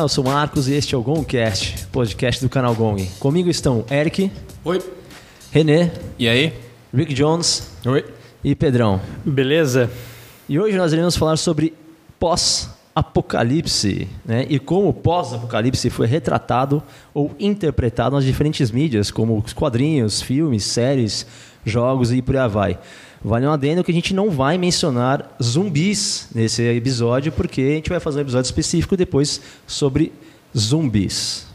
Olá, eu sou o Marcos e este é o Gongcast, podcast do canal Gong. Comigo estão Eric. Oi. René. E aí? Rick Jones. Oi. E Pedrão. Beleza? E hoje nós iremos falar sobre pós-apocalipse, né? E como o pós-apocalipse foi retratado ou interpretado nas diferentes mídias, como os quadrinhos, filmes, séries, jogos e por aí vai. Vale um adendo que a gente não vai mencionar zumbis nesse episódio, porque a gente vai fazer um episódio específico depois sobre zumbis.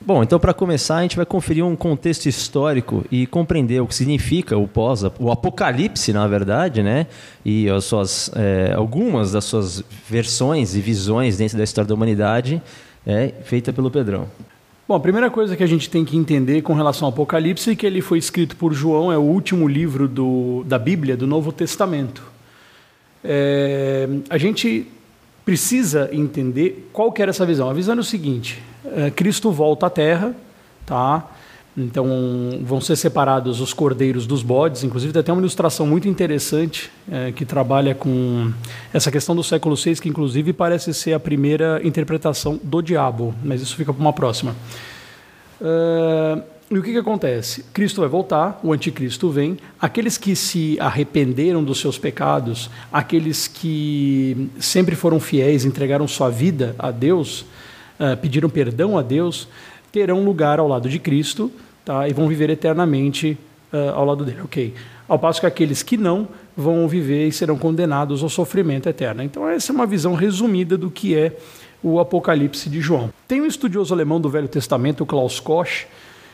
Bom, então para começar a gente vai conferir um contexto histórico e compreender o que significa o pós, o apocalipse, na verdade, né? E as suas, é, algumas das suas versões e visões dentro da história da humanidade, é, feita pelo Pedrão. Bom, a primeira coisa que a gente tem que entender com relação ao Apocalipse é que ele foi escrito por João, é o último livro do, da Bíblia, do Novo Testamento. É, a gente precisa entender qual que era essa visão. A visão é o seguinte: é, Cristo volta à Terra, tá? Então vão ser separados os cordeiros dos bodes. Inclusive tem até uma ilustração muito interessante é, que trabalha com essa questão do século VI, que inclusive parece ser a primeira interpretação do diabo. Mas isso fica para uma próxima. Uh, e o que, que acontece? Cristo vai voltar, o anticristo vem, aqueles que se arrependeram dos seus pecados, aqueles que sempre foram fiéis, entregaram sua vida a Deus, uh, pediram perdão a Deus, terão lugar ao lado de Cristo tá? e vão viver eternamente uh, ao lado dele. Ok. Ao passo que aqueles que não vão viver e serão condenados ao sofrimento eterno. Então, essa é uma visão resumida do que é o Apocalipse de João. Tem um estudioso alemão do Velho Testamento, Klaus Koch,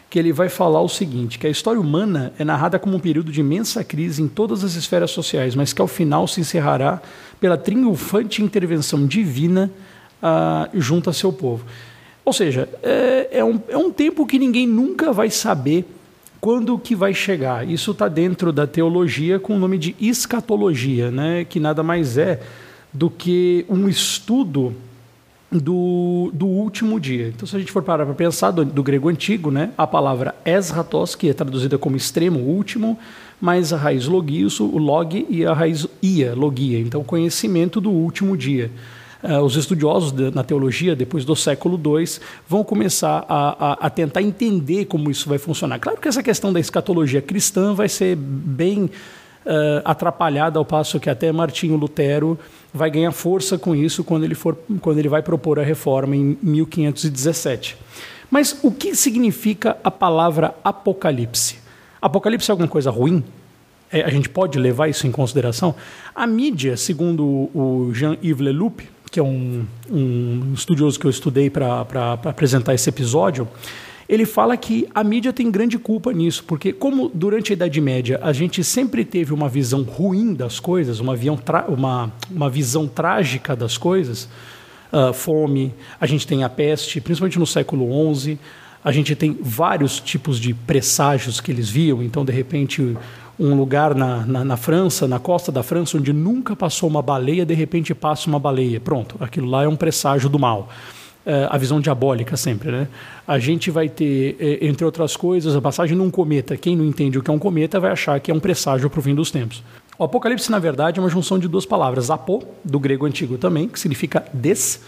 que ele vai falar o seguinte, que a história humana é narrada como um período de imensa crise em todas as esferas sociais, mas que ao final se encerrará pela triunfante intervenção divina uh, junto a seu povo. Ou seja, é, é, um, é um tempo que ninguém nunca vai saber quando que vai chegar. Isso está dentro da teologia com o nome de escatologia, né? que nada mais é do que um estudo do, do último dia. Então, se a gente for parar para pensar do, do, grego antigo, né, a palavra esratos, que é traduzida como extremo, último, mais a raiz logios, o log, e a raiz ia, logia. Então, conhecimento do último dia. Uh, os estudiosos de, na teologia, depois do século II, vão começar a, a, a, tentar entender como isso vai funcionar. Claro que essa questão da escatologia cristã vai ser bem uh, atrapalhada, ao passo que até Martinho Lutero vai ganhar força com isso quando ele, for, quando ele vai propor a reforma em 1517. Mas o que significa a palavra apocalipse? Apocalipse é alguma coisa ruim? É, a gente pode levar isso em consideração? A mídia, segundo o Jean-Yves Leloup, que é um, um estudioso que eu estudei para apresentar esse episódio, ele fala que a mídia tem grande culpa nisso, porque como durante a Idade Média a gente sempre teve uma visão ruim das coisas, uma, uma, uma visão trágica das coisas, uh, fome, a gente tem a peste, principalmente no século XI, a gente tem vários tipos de presságios que eles viam, então de repente um lugar na, na, na, França, na costa da França, onde nunca passou uma baleia, de repente passa uma baleia. Pronto, aquilo lá é um presságio do mal. É, a visão diabólica sempre. Né? A gente vai ter, é, entre outras coisas, a passagem num cometa. Quem não entende o que é um cometa vai achar que é um presságio para o fim dos tempos. O Apocalipse, na verdade, é uma junção de duas palavras. Apo, do grego antigo também, que significa des,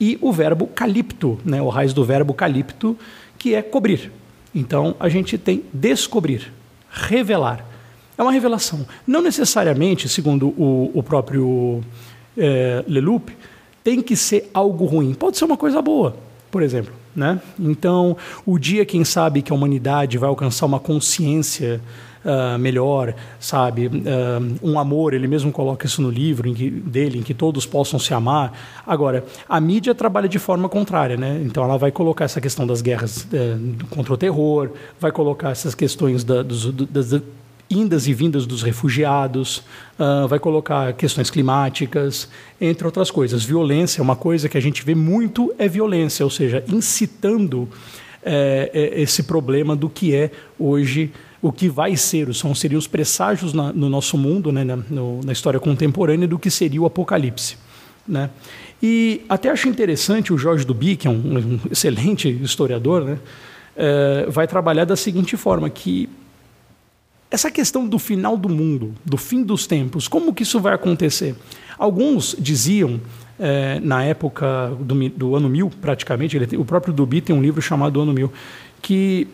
e o verbo calipto, né? o raiz do verbo calipto, que é cobrir. Então, a gente tem descobrir, revelar. É uma revelação. Não necessariamente, segundo o, o próprio é, Leloup, tem que ser algo ruim. Pode ser uma coisa boa, por exemplo. Né? Então, o dia, quem sabe, que a humanidade vai alcançar uma consciência uh, melhor, sabe? Uh, um amor, ele mesmo coloca isso no livro em que, dele, em que todos possam se amar. Agora, a mídia trabalha de forma contrária, né? Então, ela vai colocar essa questão das guerras uh, contra o terror, vai colocar essas questões da, dos, das indas e vindas dos refugiados, uh, vai colocar questões climáticas, entre outras coisas. Violência uma coisa que a gente vê muito, é violência, ou seja, incitando é, esse problema do que é hoje o que vai ser, são, seriam os presságios na, no nosso mundo, né, na, no, na, história contemporânea, do que seria o apocalipse. Né? E até acho interessante o Jorge Duby, que é um, um excelente historiador, né, é, vai trabalhar da seguinte forma, que essa questão do final do mundo, do fim dos tempos, como que isso vai acontecer? Alguns diziam, é, na época do, do, ano 1000, praticamente, ele, o próprio Duby tem um livro chamado Ano 1000, que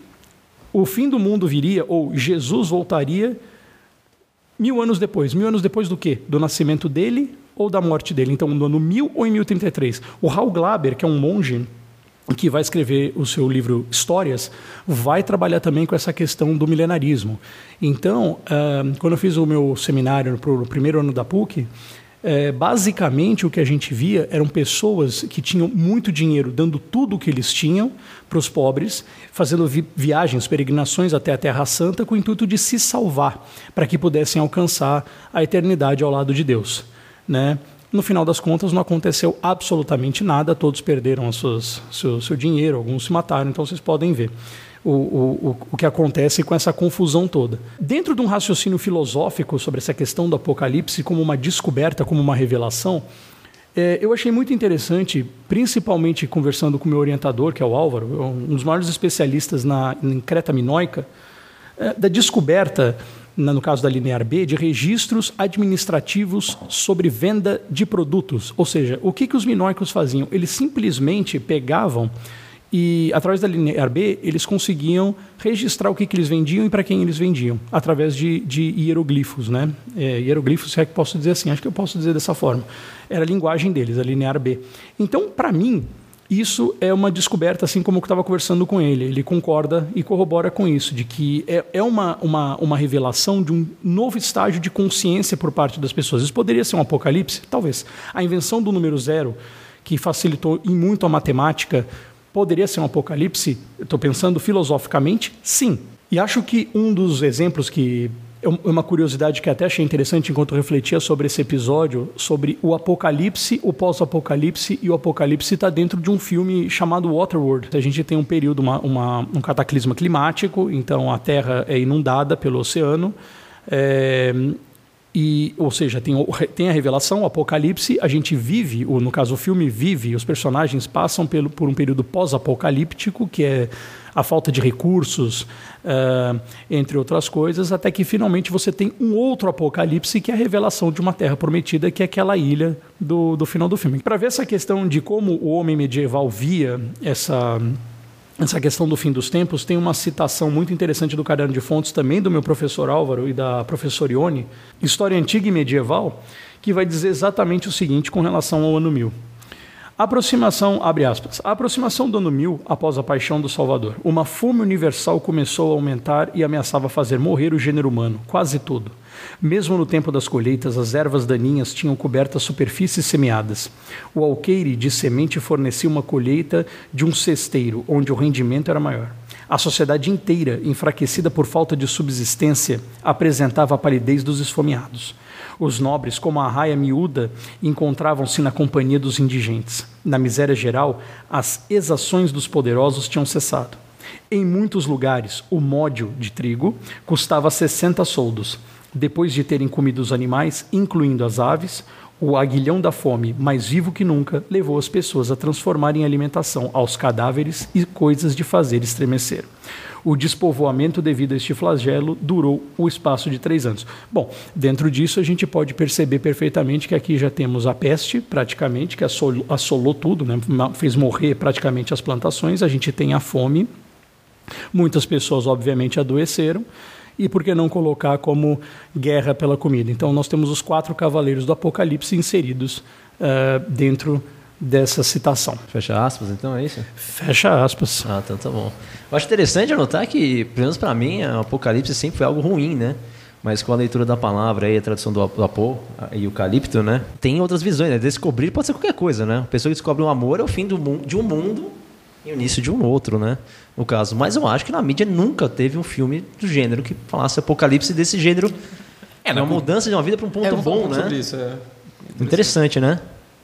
o fim do mundo viria, ou Jesus voltaria mil anos depois. Mil anos depois do quê? Do nascimento dele ou da morte dele? Então, no ano 1000 ou em 1033? O Raul Glaber, que é um monge que vai escrever o seu livro Histórias, vai trabalhar também com essa questão do milenarismo. Então, uh, quando eu fiz o meu seminário para o primeiro ano da PUC, é, basicamente o que a gente via eram pessoas que tinham muito dinheiro, dando tudo o que eles tinham para os pobres, fazendo vi viagens, peregrinações até a Terra Santa com o intuito de se salvar, para que pudessem alcançar a eternidade ao lado de Deus. Né? No final das contas, não aconteceu absolutamente nada, todos perderam suas, seu, seu dinheiro, alguns se mataram, então vocês podem ver. O, o, o, que acontece com essa confusão toda. Dentro de um raciocínio filosófico sobre essa questão do Apocalipse como uma descoberta, como uma revelação, é, eu achei muito interessante, principalmente conversando com meu orientador, que é o Álvaro, um dos maiores especialistas na, em creta minoica, é, da descoberta no caso da linear B, de registros administrativos sobre venda de produtos. Ou seja, o que, que os minóicos faziam? Eles simplesmente pegavam e, através da linear B, eles conseguiam registrar o que, que eles vendiam e para quem eles vendiam, através de, de hieroglifos. Né? É, hieroglifos, se é que posso dizer assim, acho que eu posso dizer dessa forma. Era a linguagem deles, a linear B. Então, para mim, isso é uma descoberta, assim como eu estava conversando com ele. Ele concorda e corrobora com isso, de que é, é uma, uma, uma revelação de um novo estágio de consciência por parte das pessoas. Isso poderia ser um apocalipse? Talvez. A invenção do número zero, que facilitou em muito a matemática, poderia ser um apocalipse? Estou pensando filosoficamente? Sim. E acho que um dos exemplos que uma curiosidade que até achei interessante enquanto refletia sobre esse episódio, sobre o apocalipse, o pós-apocalipse e o apocalipse está dentro de um filme chamado Waterworld. A gente tem um período, uma, uma, um cataclisma climático, então a Terra é inundada pelo oceano. É, e, ou seja, tem, tem a revelação, o apocalipse, a gente vive, ou no caso o filme vive, os personagens passam pelo, por um período pós-apocalíptico, que é a falta de recursos, uh, entre outras coisas, até que finalmente você tem um outro apocalipse, que é a revelação de uma terra prometida, que é aquela ilha do, do final do filme. Para ver essa questão de como o homem medieval via essa essa questão do fim dos tempos, tem uma citação muito interessante do caderno de fontes, também do meu professor Álvaro e da professora Ione, História Antiga e Medieval, que vai dizer exatamente o seguinte com relação ao ano 1000. Aproximação, abre aspas, a aproximação do ano 1000 após a paixão do Salvador. Uma fome universal começou a aumentar e ameaçava fazer morrer o gênero humano, quase todo. Mesmo no tempo das colheitas, as ervas daninhas tinham coberto as superfícies semeadas. O alqueire de semente fornecia uma colheita de um cesteiro, onde o rendimento era maior. A sociedade inteira, enfraquecida por falta de subsistência, apresentava a palidez dos esfomeados. Os nobres, como a raia miúda, encontravam-se na companhia dos indigentes. Na miséria geral, as exações dos poderosos tinham cessado. Em muitos lugares, o módio de trigo custava 60 soldos. Depois de terem comido os animais, incluindo as aves, o aguilhão da fome, mais vivo que nunca, levou as pessoas a transformarem em alimentação aos cadáveres e coisas de fazer estremecer. O despovoamento devido a este flagelo durou o espaço de três anos. Bom, dentro disso a gente pode perceber perfeitamente que aqui já temos a peste, praticamente, que assolou, assolou tudo, né? fez morrer praticamente as plantações. A gente tem a fome. Muitas pessoas, obviamente, adoeceram e por que não colocar como guerra pela comida? Então, nós temos os quatro cavaleiros do Apocalipse inseridos uh, dentro dessa citação. Fecha aspas, então é isso? Fecha aspas. Ah, então tá bom. Eu acho interessante anotar que, pelo menos para mim, o Apocalipse sempre foi algo ruim, né? Mas com a leitura da palavra e a tradução do, do Apô e o Calipto, né? Tem outras visões, né? Descobrir pode ser qualquer coisa, né? A pessoa que descobre um amor é o fim do, de um mundo e o início de um outro, né? no caso. Mas eu acho que na mídia nunca teve um filme do gênero que falasse apocalipse desse gênero. É, uma mudança de uma vida para um ponto é, bom, né? Isso, é. Interessante, né?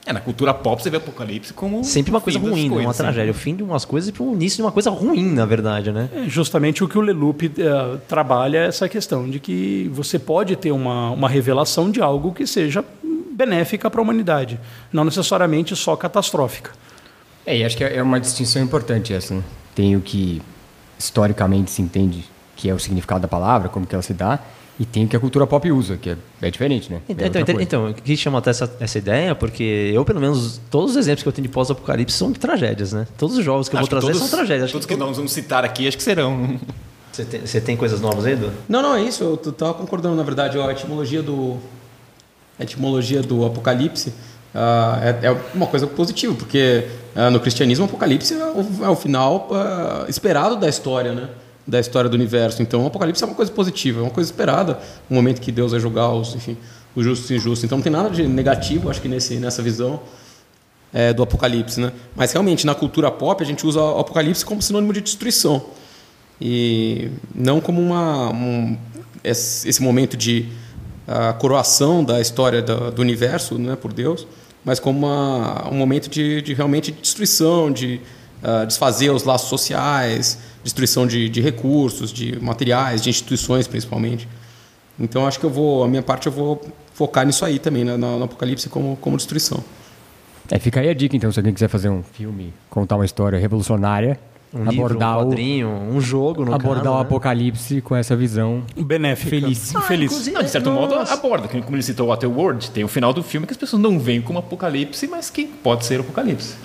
É, na cultura pop você vê apocalipse como. Sempre uma coisa ruim, né? uma assim. tragédia. O fim de umas coisas para o início de uma coisa ruim, na verdade, né? É justamente o que o Leloup uh, trabalha é essa questão de que você pode ter uma, uma revelação de algo que seja benéfica para a humanidade, não necessariamente só catastrófica. É, e acho que é uma distinção importante essa, né? tem o que historicamente se entende que é o significado da palavra, como que ela se dá, e tem o que a cultura pop usa, que é, é diferente, né? Então, é então, então, quis chamar até essa, essa ideia, porque eu, pelo menos, todos os exemplos que eu tenho de pós-apocalipse são tragédias, né? Todos os jogos que eu Acho vou que trazer todos- são tragédias. Acho Todos que que nós vamos citar aqui, acho que serão. Você tem, você tem coisas novas aí, Edu? Não, não, é isso. Eu t- tava concordando, na verdade. A etimologia do, a etimologia do Apocalipse é, é uma coisa positiva, porque ah, no cristianismo o Apocalipse é o, é o final ah, esperado da história, né? Da história do universo. Então o Apocalipse é uma coisa positiva, é uma coisa esperada. O momento que Deus vai julgar os, enfim, os justos e injustos. Então não tem nada de negativo, acho que nesse, nessa visão é, do Apocalipse, né? Mas realmente na cultura pop a gente usa o Apocalipse como sinônimo de destruição e não como uma um, esse momento de ah, coroação da história do, do universo, né, por Deus, mas como uma, um momento de, de realmente destruição, de ah, desfazer os laços sociais, destruição de, de recursos, de materiais, de instituições principalmente. Então acho que eu vou a minha parte eu vou focar nisso aí também, né, no, no Apocalipse como como destruição. É, fica aí a dica, então, se alguém quiser fazer um filme, contar uma história revolucionária, Um livro, abordar um o quadrinho, um jogo, no abordar caso, o né? apocalipse com essa visão. Benéfica. Feliz. Feliz. Não, de certo modo, aborda. Como ele citou o Waterworld, tem o final do filme que as pessoas não veem como apocalipse, mas que pode ser o apocalipse.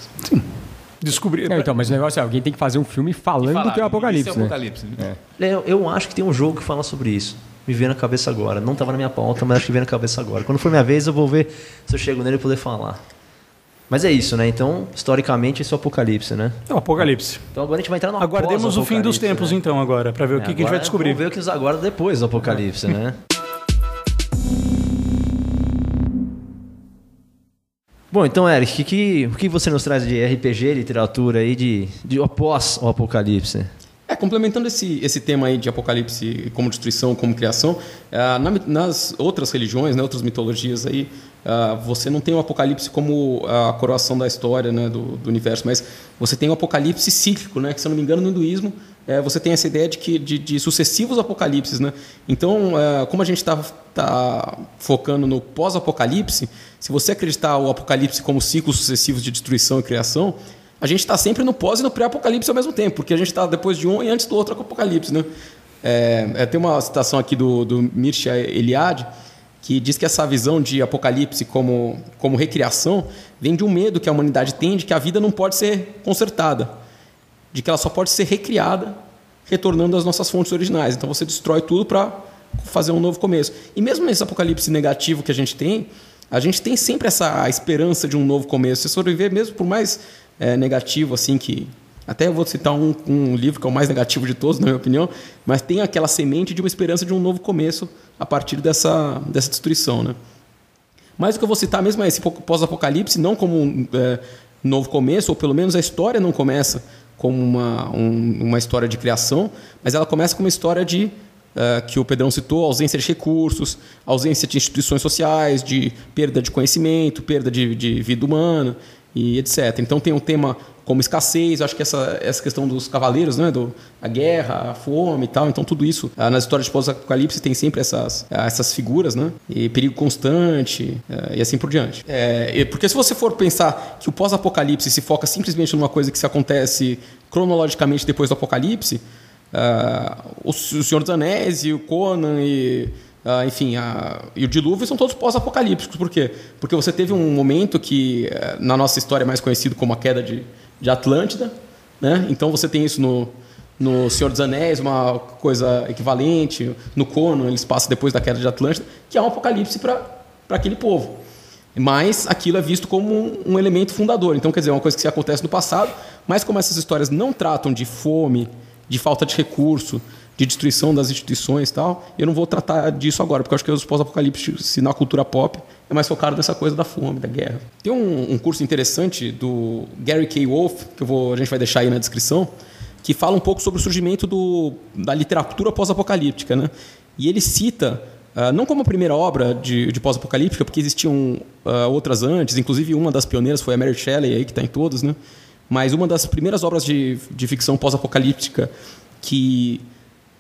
Descobrir. Não, então, mas o negócio é, alguém tem que fazer um filme falando Falar, que é o apocalipse, isso é o né? apocalipse. né? Eu, eu acho que tem um jogo que fala sobre isso. Me veio na cabeça agora. Não estava na minha pauta, mas acho que veio na cabeça agora. Quando for minha vez, eu vou ver se eu chego nele e poder falar. Mas é isso, né? Então, historicamente, esse é o apocalipse, né? É o Apocalipse. Então agora a gente vai entrar no Aguardemos o fim dos tempos, né? então, agora, para ver o É, que, que a gente vai descobrir. Vamos ver o que nos aguarda depois do apocalipse, né? Bom, então, Eric, o que, que- o que você nos traz de RPG, literatura aí, de, de após o apocalipse? Complementando esse, esse tema aí de apocalipse como destruição, como criação, ah, na nas outras religiões, né, outras mitologias aí, ah, você não tem o apocalipse como a coroação da história né, do, do universo, mas você tem o apocalipse cíclico, né, que se eu não me engano no hinduísmo eh, você tem essa ideia de que de, de sucessivos apocalipses, né? Então, ah, como a gente está tá focando no pós-apocalipse, se você acreditar o apocalipse como ciclos sucessivos de destruição e criação, a gente está sempre no pós e no pré-apocalipse ao mesmo tempo, porque a gente está depois de um e antes do outro apocalipse, né? É, é, tem uma citação aqui do, do Mircea Eliade que diz que essa visão de apocalipse como, como recriação vem de um medo que a humanidade tem de que a vida não pode ser consertada, de que ela só pode ser recriada, retornando às nossas fontes originais. Então você destrói tudo para fazer um novo começo. E mesmo nesse apocalipse negativo que a gente tem, a gente tem sempre essa esperança de um novo começo. Se sobreviver mesmo por mais é, negativo assim que até eu vou citar um, um livro que é o mais negativo de todos, na minha opinião, mas tem aquela semente de uma esperança de um novo começo a partir dessa, dessa destruição. Né? Mas o que eu vou citar mesmo é esse pós-apocalipse, não como um é, novo começo, ou pelo menos a história não começa como uma, um, uma história de criação, mas ela começa como uma história de é, que o Pedrão citou, ausência de recursos, ausência de instituições sociais, de perda de conhecimento, perda de, de vida humana e etc. Então tem um tema como escassez, acho que essa, essa questão dos cavaleiros, né, do, a guerra, a fome e tal, então tudo isso ah, nas histórias de pós-apocalipse tem sempre essas, ah, essas figuras, né, e perigo constante ah, e assim por diante. É, porque se você for pensar que o pós-apocalipse se foca simplesmente numa coisa que se acontece cronologicamente depois do apocalipse, ah, o Senhor dos Anéis e o Conan e ah, enfim, a- e o dilúvio são todos pós-apocalípticos. Por quê? Porque você teve um momento que, eh, na nossa história, é mais conhecido como a queda de, de Atlântida. Né? Então você tem isso no, no Senhor dos Anéis, uma coisa equivalente. No Conan, eles passam depois da queda de Atlântida, que é um apocalipse para aquele povo. Mas aquilo é visto como um, um elemento fundador. Então, quer dizer, é uma coisa que acontece no passado, mas como essas histórias não tratam de fome, de falta de recurso, de destruição das instituições e tal, eu não vou tratar disso agora, porque acho que os pós-apocalípticos, na cultura pop, é mais focado nessa coisa da fome, da guerra. Tem um, um curso interessante do Gary K. Wolf, que vou, a gente vai deixar aí na descrição, que fala um pouco sobre o surgimento do, da literatura pós-apocalíptica. Né? E ele cita, ah, não como a primeira obra de, de pós-apocalíptica, porque existiam ah, outras antes, inclusive uma das pioneiras foi a Mary Shelley, aí, que está em todos, né? mas uma das primeiras obras de, de ficção pós-apocalíptica que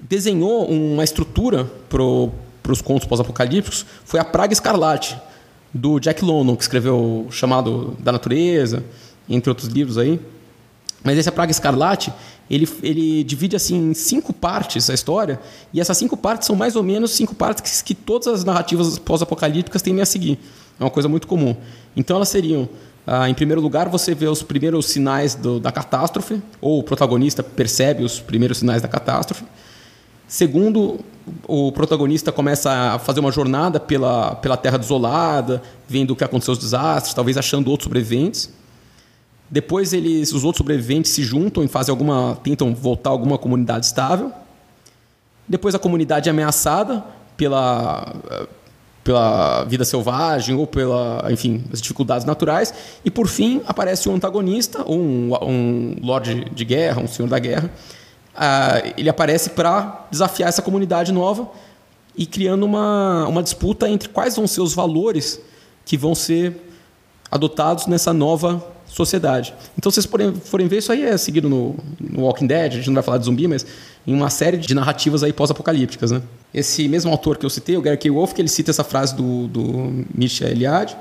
desenhou uma estrutura para os contos pós-apocalípticos foi a Praga Escarlate, do Jack London, que escreveu o Chamado da Natureza, entre outros livros aí. Mas esse A Praga Escarlate, ele, ele divide assim em cinco partes a história, e essas cinco partes são mais ou menos cinco partes que, que todas as narrativas pós-apocalípticas tendem a seguir. É uma coisa muito comum. Então elas seriam ah, em primeiro lugar, você vê os primeiros sinais do, da catástrofe, ou o protagonista percebe os primeiros sinais da catástrofe. Segundo, o protagonista começa a fazer uma jornada pela, pela terra desolada, vendo o que aconteceu os desastres, talvez achando outros sobreviventes. Depois eles, os outros sobreviventes se juntam e fazem alguma, tentam voltar a alguma comunidade estável. Depois a comunidade é ameaçada pela, pela vida selvagem ou pela, enfim, as dificuldades naturais. E por fim aparece um antagonista, ou um, um lord de guerra, um senhor da guerra, Uh, ele aparece para desafiar essa comunidade nova e criando uma, uma disputa entre quais vão ser os valores que vão ser adotados nessa nova sociedade. Então, vocês forem, forem ver, isso aí é seguido no, no, Walking Dead, a gente não vai falar de zumbi, mas em uma série de narrativas aí pós-apocalípticas. Né? Esse mesmo autor que eu citei, o Gary K. Wolf, que ele cita essa frase do, do Misha Eliade,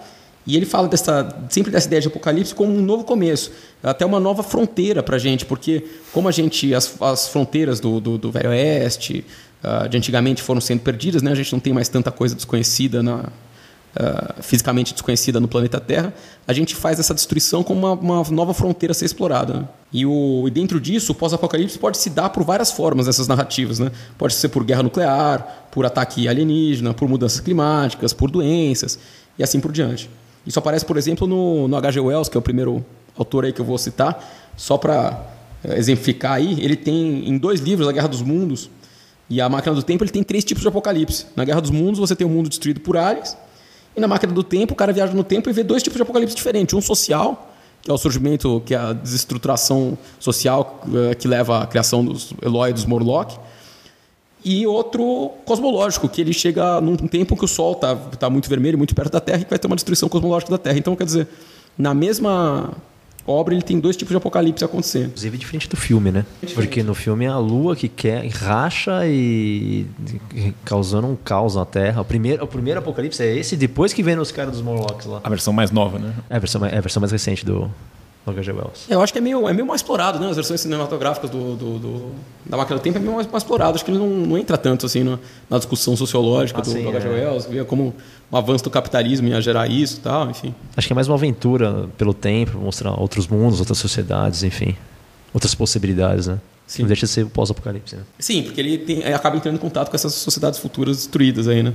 e ele fala dessa, sempre dessa ideia de apocalipse como um novo começo, até uma nova fronteira para a gente, porque como a gente, as, as fronteiras do, do, do Velho Oeste, uh, de antigamente foram sendo perdidas, né? a gente não tem mais tanta coisa desconhecida, na, uh, fisicamente desconhecida no planeta Terra, a gente faz essa destruição como uma, uma nova fronteira a ser explorada. Né? E, o, e dentro disso, o pós-apocalipse pode se dar por várias formas, essas narrativas. Né? Pode ser por guerra nuclear, por ataque alienígena, por mudanças climáticas, por doenças e assim por diante. Isso aparece, por exemplo, no, no H.G. Wells, que é o primeiro autor aí que eu vou citar, só para eh, exemplificar aí. Ele tem em dois livros, A Guerra dos Mundos e A Máquina do Tempo, ele tem três tipos de apocalipse. Na Guerra dos Mundos você tem o um mundo destruído por aliens, e na Máquina do Tempo o cara viaja no tempo e vê dois tipos de apocalipse diferentes. Um social, que é o surgimento, que é a desestruturação social eh, que leva à criação dos Eloy e dos Morlock, e outro cosmológico, que ele chega num tempo que o Sol está tá muito vermelho, muito perto da Terra, e que vai ter uma destruição cosmológica da Terra. Então, quer dizer, na mesma obra ele tem dois tipos de apocalipse acontecendo. Inclusive diferente do filme, né? Porque no filme é a Lua que quer racha e causando um caos na Terra. O primeiro, o primeiro apocalipse é esse, depois que vem os caras dos Morlocks lá. A versão mais nova, né? É a versão, é a versão mais recente do, H.G. Wells. É, eu acho que é meio, é meio mais explorado, né? As versões cinematográficas do, do, do da Máquina do Tempo é meio mais, mais explorado. Acho que ele não, não entra tanto assim na, na discussão sociológica ah, do, do H.G. É. Wells, vê como um avanço do capitalismo ia gerar isso e tal, enfim. Acho que é mais uma aventura pelo tempo, mostrar outros mundos, outras sociedades, enfim. Outras possibilidades, né? Sim. Não deixa de ser o pós-apocalipse, né? Sim, porque ele tem, acaba entrando em contato com essas sociedades futuras destruídas aí, né?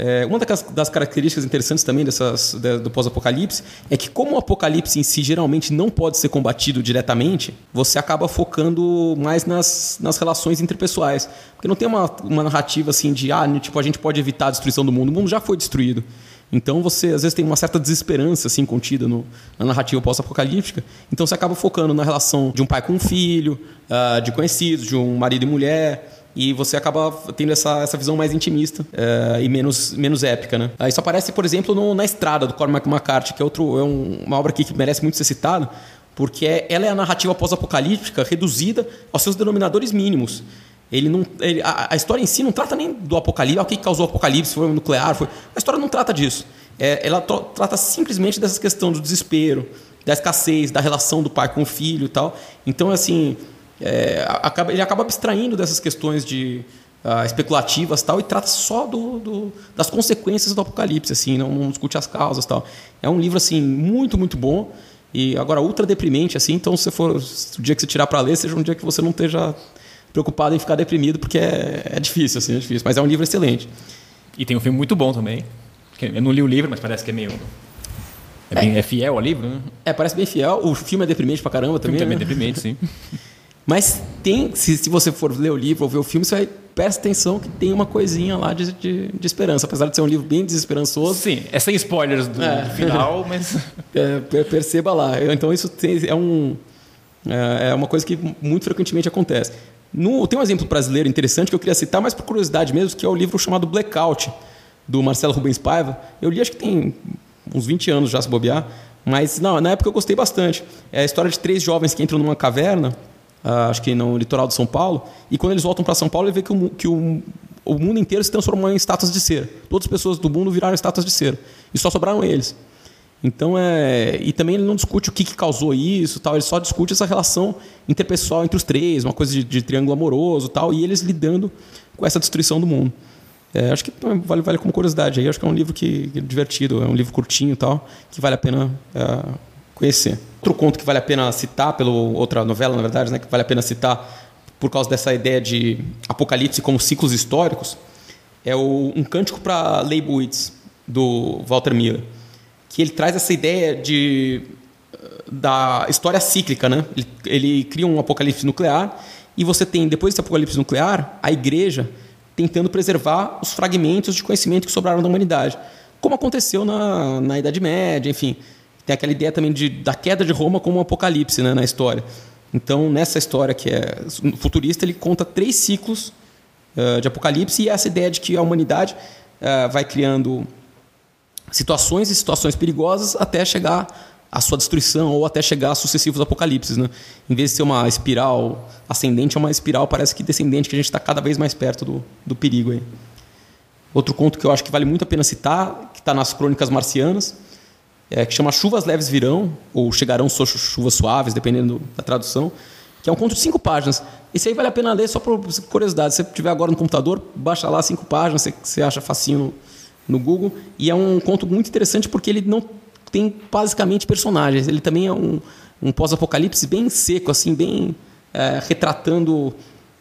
É, uma das, das, características interessantes também dessas, do pós-apocalipse é que, como o apocalipse em si geralmente não pode ser combatido diretamente, você acaba focando mais nas, nas relações interpessoais. Porque não tem uma, uma narrativa assim de, ah, tipo, a gente pode evitar a destruição do mundo, o mundo já foi destruído. Então você às vezes tem uma certa desesperança assim contida no, na narrativa pós-apocalíptica. Então você acaba focando na relação de um pai com um filho, uh, de conhecidos, de um marido e mulher e você acaba tendo essa, essa visão mais intimista é, e menos, menos épica, né? Isso aparece, por exemplo, no, Na Estrada, do Cormac McCarthy, que é, outro, é um, uma obra aqui que merece muito ser citada, porque é, ela é a narrativa pós-apocalíptica reduzida aos seus denominadores mínimos. Ele não, ele, a, a, história em si não trata nem do apocalipse, o que causou o apocalipse, foi o nuclear, foi, a história não trata disso. É, ela trata simplesmente dessa questão do desespero, da escassez, da relação do pai com o filho e tal. Então, assim, é, acaba, ele acaba abstraindo dessas questões de uh, especulativas tal e trata só do, do, das consequências do apocalipse, assim, não, não, discute as causas tal. É um livro assim muito muito bom e agora ultra deprimente assim. Então se for o dia que você tirar para ler, seja um dia que você não esteja preocupado em ficar deprimido porque é, é difícil assim, é difícil. Mas é um livro excelente. E tem um filme muito bom também. Eu não li o livro, mas parece que é meio é, bem, é, fiel ao livro, né? É, parece bem fiel. O filme é deprimente pra caramba também. O filme né? também é deprimente, sim. Mas tem, se, se você for ler o livro ou ver o filme, você vai presta atenção que tem uma coisinha lá de, de, de, esperança. Apesar de ser um livro bem desesperançoso. Sim, é sem spoilers do, é. do final, mas. É, perceba lá. Então, isso tem, é, um, é, é uma coisa que muito frequentemente acontece. No, tem um exemplo brasileiro interessante que eu queria citar, mas por curiosidade mesmo, que é o livro chamado Blackout, do Marcelo Rubens Paiva. Eu li, acho que tem uns 20 anos já se bobear. Mas não, na época eu gostei bastante. É a história de três jovens que entram numa caverna uh, acho que no litoral de São Paulo, e quando eles voltam para São Paulo, ele vê que, o, que o, o mundo inteiro se transformou em estátuas de cera. Todas as pessoas do mundo viraram estátuas de cera. E só sobraram eles. Então é. E também ele não discute o que, que causou isso tal, ele só discute essa relação interpessoal entre os três, uma coisa de, de triângulo amoroso tal, e eles lidando com essa destruição do mundo. É, acho que vale, vale como curiosidade aí, acho que é um livro que, que é divertido, é um livro curtinho tal, que vale a pena é, conhecer. Outro conto que vale a pena citar, pela outra novela, na verdade, né, que vale a pena citar por causa dessa ideia de apocalipse como ciclos históricos, é o, um cântico para Leibowitz, do Walter Miller que ele traz essa ideia de da história cíclica, né? Ele, ele cria um apocalipse nuclear e você tem depois desse apocalipse nuclear a igreja tentando preservar os fragmentos de conhecimento que sobraram da humanidade, como aconteceu na, na Idade Média, enfim, tem aquela ideia também de, da queda de Roma como um apocalipse né, na história. Então, nessa história que é futurista, ele conta três ciclos uh, de apocalipse e essa ideia de que a humanidade uh, vai criando situações e situações perigosas até chegar à sua destruição ou até chegar a sucessivos apocalipses. Né? Em vez de ser uma espiral ascendente, é uma espiral parece que descendente, que a gente está cada vez mais perto do, do perigo. Aí. Outro conto que eu acho que vale muito a pena citar, que está nas Crônicas Marcianas, é, que chama Chuvas Leves Virão, ou Chegarão Chuvas Suaves, dependendo da tradução, que é um conto de cinco páginas. Esse aí vale a pena ler só por curiosidade. Se você tiver agora no computador, baixa lá cinco páginas, você, você acha facinho no, no Google. E é um conto muito interessante porque ele não tem basicamente personagens. Ele também é um, um pós-apocalipse bem seco, assim, bem é, retratando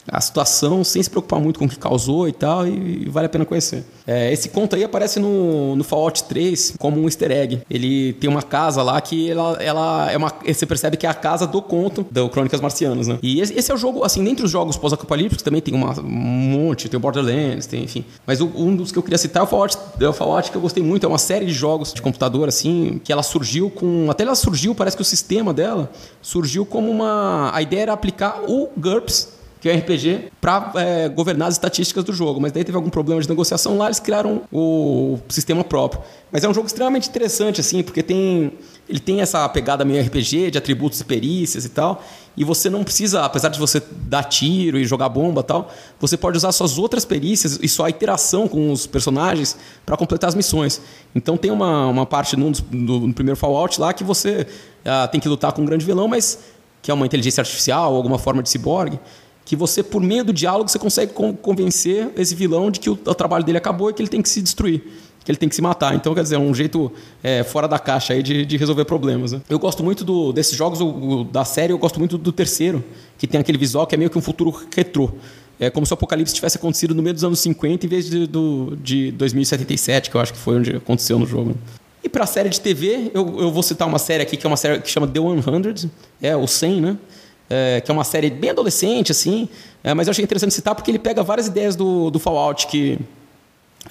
a situação sem se preocupar muito com o que causou e tal, e, e vale a pena conhecer. É, esse conto aí aparece no, no Fallout 3 como um easter egg. Ele tem uma casa lá que ela, ela é uma. Você percebe que é a casa do conto do Crônicas Marcianas, né? E esse, é o jogo, assim, dentre os jogos pós-apocalípticos também tem uma, um monte, tem o Borderlands, tem, enfim. Mas o, um dos que eu queria citar é o Fallout, é o Fallout que eu gostei muito, é uma série de jogos de computador, assim, que ela surgiu com. Até ela surgiu, parece que o sistema dela surgiu como uma. A ideia era aplicar o GURPS que é RPG, para é, governar as estatísticas do jogo. Mas daí teve algum problema de negociação lá, eles criaram o sistema próprio. Mas é um jogo extremamente interessante, assim, porque tem ele tem essa pegada meio RPG, de atributos e perícias e tal. E você não precisa, apesar de você dar tiro e jogar bomba e tal, você pode usar suas outras perícias e sua interação com os personagens para completar as missões. Então tem uma, uma parte no, no, no primeiro Fallout lá que você uh, tem que lutar com um grande vilão, mas que é uma inteligência artificial, alguma forma de ciborgue que você, por meio do diálogo, você consegue convencer esse vilão de que o, o, trabalho dele acabou e que ele tem que se destruir, que ele tem que se matar. Então, quer dizer, é um jeito é, fora da caixa aí de, de resolver problemas. Né? Eu gosto muito do, desses jogos o, o, da série, eu gosto muito do terceiro, que tem aquele visual que é meio que um futuro retrô. É como se o apocalipse tivesse acontecido no meio dos anos 50 em vez de, do, de 2077, que eu acho que foi onde aconteceu no jogo. E para a série de TV, eu, eu vou citar uma série aqui que é uma série que chama The 100, é o 100, né? É, que é uma série bem adolescente, assim, é, mas eu achei interessante citar porque ele pega várias ideias do, do Fallout, que,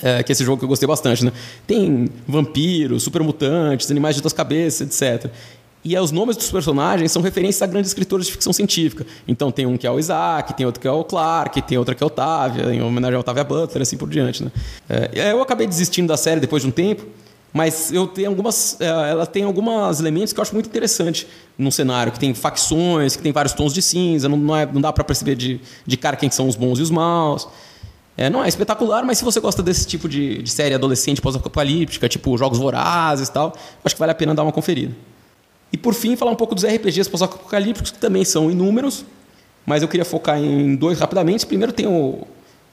é, que é esse jogo que eu gostei bastante. Né? Tem vampiros, supermutantes, animais de duas cabeças, etc. E os nomes dos personagens são referências a grandes escritores de ficção científica. Então tem um que é o Isaac, tem outro que é o Clark, tem outra que é o Otávia, em homenagem ao Otávia Butler, assim por diante. Né? É, eu acabei desistindo da série depois de um tempo, mas eu tenho algumas, é, ela tem alguns elementos que eu acho muito interessante num cenário, que tem facções, que tem vários tons de cinza, não, não, é, não dá para perceber de, de cara quem são os bons e os maus. É, não é espetacular, mas se você gosta desse tipo de, de série adolescente pós-apocalíptica, tipo Jogos Vorazes e tal, acho que vale a pena dar uma conferida. E por fim, falar um pouco dos RPGs pós-apocalípticos, que também são inúmeros, mas eu queria focar em dois rapidamente. Primeiro tem o,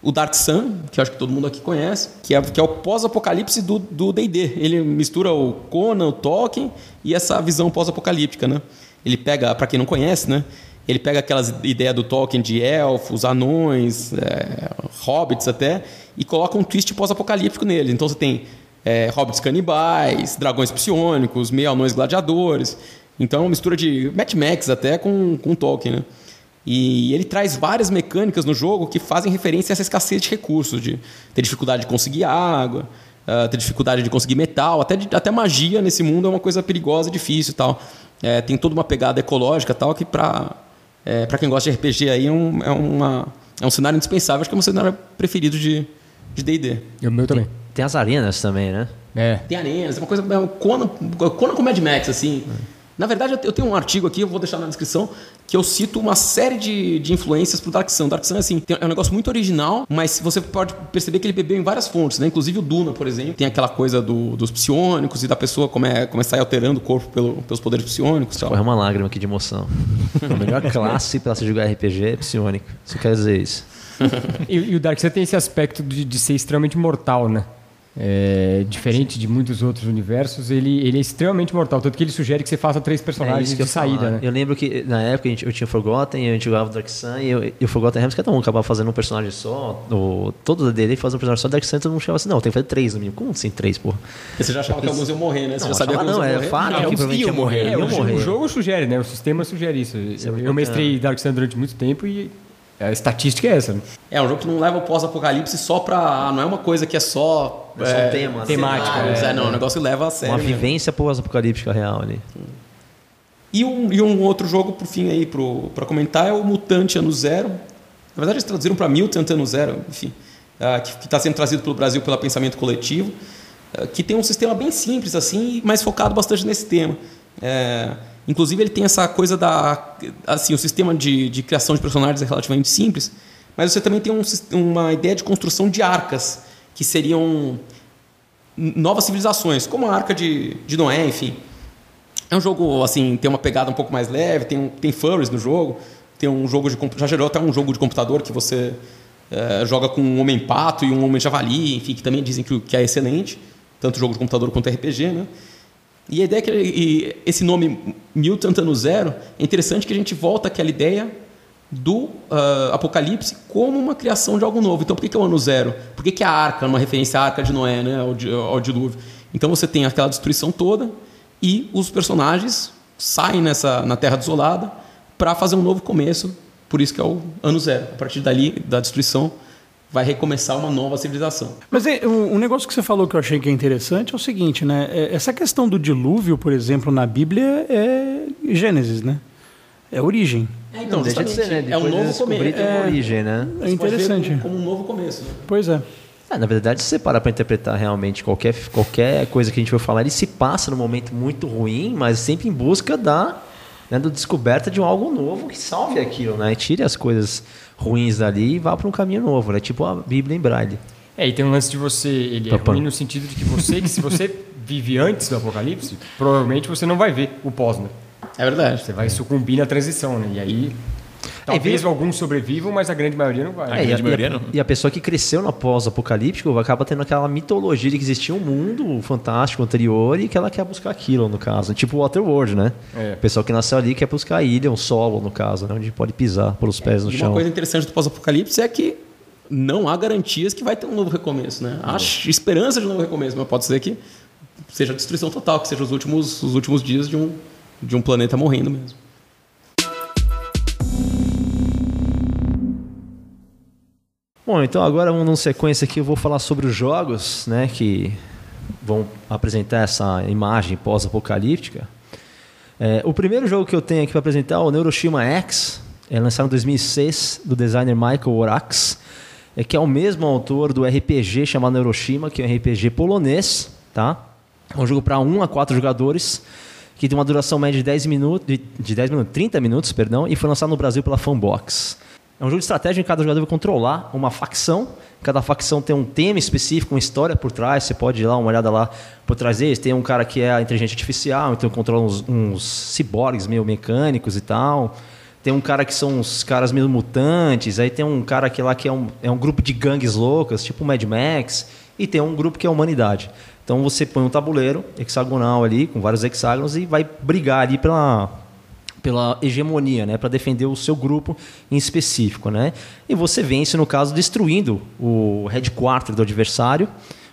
o Dark Sun, que acho que todo mundo aqui conhece, que é, que é o pós-apocalipse do D&D. Ele mistura o Conan, o Tolkien e essa visão pós-apocalíptica, né? Ele pega, para quem não conhece, né? Ele pega aquelas ideias do Tolkien de elfos, anões, é, hobbits até, e coloca um twist pós-apocalíptico nele. Então você tem é, hobbits canibais, dragões psionicos, meio anões gladiadores. Então é uma mistura de Mad Max até com, com Tolkien, né? E ele traz várias mecânicas no jogo que fazem referência a essa escassez de recursos, de ter dificuldade de conseguir água, uh, ter dificuldade de conseguir metal, até, de, até magia nesse mundo é uma coisa perigosa, difícil e tal. É, tem toda uma pegada ecológica tal que para é, para quem gosta de RPG aí é um, é, uma, é um cenário indispensável, acho que é um cenário preferido de D&D. E o meu também. Tem, tem, as arenas também, né? É. Tem arenas, é uma coisa... É Conan, Conan com Mad Max, assim... É Na verdade, eu te- eu tenho um artigo aqui, eu vou deixar na descrição, que eu cito uma série de, de influências pro Dark Sun. Dark Sun, assim, tem- é um negócio muito original, mas você pode perceber que ele bebeu em várias fontes, né? Inclusive o Duna, por exemplo, tem aquela coisa do- dos psionicos e da pessoa come, começar a ir alterando o corpo pelo- pelos poderes psionicos e tal. Corre uma lágrima aqui de emoção. A melhor classe pra se jogar RPG é psionico. Você quer dizer isso? E, e o Dark Sun tem esse aspecto de, de ser extremamente mortal, né? É, diferente de muitos outros universos, ele, ele é extremamente mortal. Tanto que ele sugere que você faça três personagens É que eu de saída, né? Eu lembro que na época a gente, eu tinha Forgotten, a gente jogava Dark Sun e, eu, e o Forgotten Realms cada um acabava fazendo um personagem só. O, todo dele fazia um personagem só. Dark Sun todo mundo chegava assim: não, tem que fazer três no mínimo. Como assim três, porra? Você já achava que alguns iam morrer, né? Você Não, já sabia que achava alguns não, é morrer? fato que provavelmente ia morrer. É, o, morrer. o jogo sugere, né? O sistema sugere isso. é Eu, eu mestrei Dark Sun durante muito tempo e a estatística é essa. Né? É um jogo que não leva o pós-apocalipse só pra. Não é uma coisa que é só. É só um tema, né? temática, cenários, é. é, não, é um negócio que leva a sério. Uma mesmo. vivência pós-apocalíptica real ali. E um, e um outro jogo, por fim, aí, pro, pra comentar, é o Mutante Ano Zero. Na verdade, eles traduziram para Mutant Ano Zero, enfim, ah, que está sendo trazido pelo Brasil pela Pensamento Coletivo, ah, que tem um sistema bem simples, assim, mas focado bastante nesse tema. É, inclusive, ele tem essa coisa da. Assim, o sistema de, de criação de personagens é relativamente simples, mas você também tem um uma ideia de construção de arcas, que seriam novas civilizações, como a arca de, de Noé, enfim. É um jogo, assim, tem uma pegada um pouco mais leve, tem, tem furries no jogo, tem um jogo de... Já gerou até um jogo de computador que você eh, joga com um homem-pato e um homem-javali, enfim, que também dizem que, que é excelente, tanto jogo de computador quanto RPG, né? E a ideia é que e esse nome Mutant Ano Zero é interessante que a gente volta àquela ideia do ah, Apocalipse como uma criação de algo novo. Então, por que, que é o Ano Zero? Por que, que a Arca, uma referência à Arca de Noé, né, ao, ao dilúvio? Então, você tem aquela destruição toda e os personagens saem nessa, na Terra Desolada para fazer um novo começo. Por isso que é o Ano Zero. A partir dali, da destruição, vai recomeçar uma nova civilização. Mas é, um um negócio que você falou que eu achei que é interessante é o seguinte, né? É, Essa questão do dilúvio, por exemplo, na Bíblia é Gênesis, né? É origem. então, Não deixa de ser, né? é um novo começo. tem uma origem, né? É Você pode ver interessante. Como, um novo começo. Né? Pois é. É, na verdade, se você parar para interpretar realmente qualquer, qualquer coisa que a gente for falar, ele se passa num momento muito ruim, mas sempre em busca da, né, da descoberta de um algo novo que salve aquilo, né? E tire as coisas ruins dali e vá para um caminho novo, né? Tipo a Bíblia em braille. É, e tem um lance de você. Ele é ruim no sentido de que você, que se você vive antes do apocalipse, provavelmente você não vai ver o pós, né? É verdade. Você vai sucumbir na transição, né? E aí. Talvez vira- alguns sobrevivam, mas a grande maioria não vai. A É, e, a, grande e, maioria a, não. e a pessoa que cresceu no pós-apocalíptico acaba tendo aquela mitologia de que existia um mundo fantástico anterior e que ela quer buscar aquilo, no caso. Tipo o Waterworld, né? É. O pessoal que nasceu ali quer buscar a ilha, um solo, no caso, né? onde pode pisar pelos pés no E uma chão. coisa interessante do pós-apocalipse é que não há garantias que vai ter um novo recomeço, né? Há esperança de um novo recomeço, mas pode ser que seja destruição total, que seja os últimos, os últimos dias de um, de um planeta morrendo mesmo. Bom, então agora vamos numa sequência aqui, eu vou falar sobre os jogos, né, que vão apresentar essa imagem pós-apocalíptica. É, o primeiro jogo que eu tenho aqui para apresentar é o Neuroshima X, é lançado em 2006 do designer Michael Orax, é, que é o mesmo autor do RPG chamado Neuroshima, que é um RPG polonês, tá? É um jogo para 1 a 4 jogadores, que tem uma duração média de 10 minutos, de, de 10 minutos, 30 minutos, perdão, e foi lançado no Brasil pela Fanbox. É um jogo de estratégia em que cada jogador vai controlar uma facção. Cada facção tem um tema específico, uma história por trás. Você pode ir lá, uma olhada lá por trás deles. Tem um cara que é a inteligência artificial, então controla uns, uns ciborgues meio mecânicos e tal. Tem um cara que são uns caras meio mutantes. Aí tem um cara que lá que é um, é um grupo de gangues loucas, tipo Mad Max. E tem um grupo que é a humanidade. Então você põe um tabuleiro hexagonal ali, com vários hexágonos, e vai brigar ali pela, pela hegemonia, né, para defender o seu grupo em específico, né? E você vence no caso destruindo o headquarter do adversário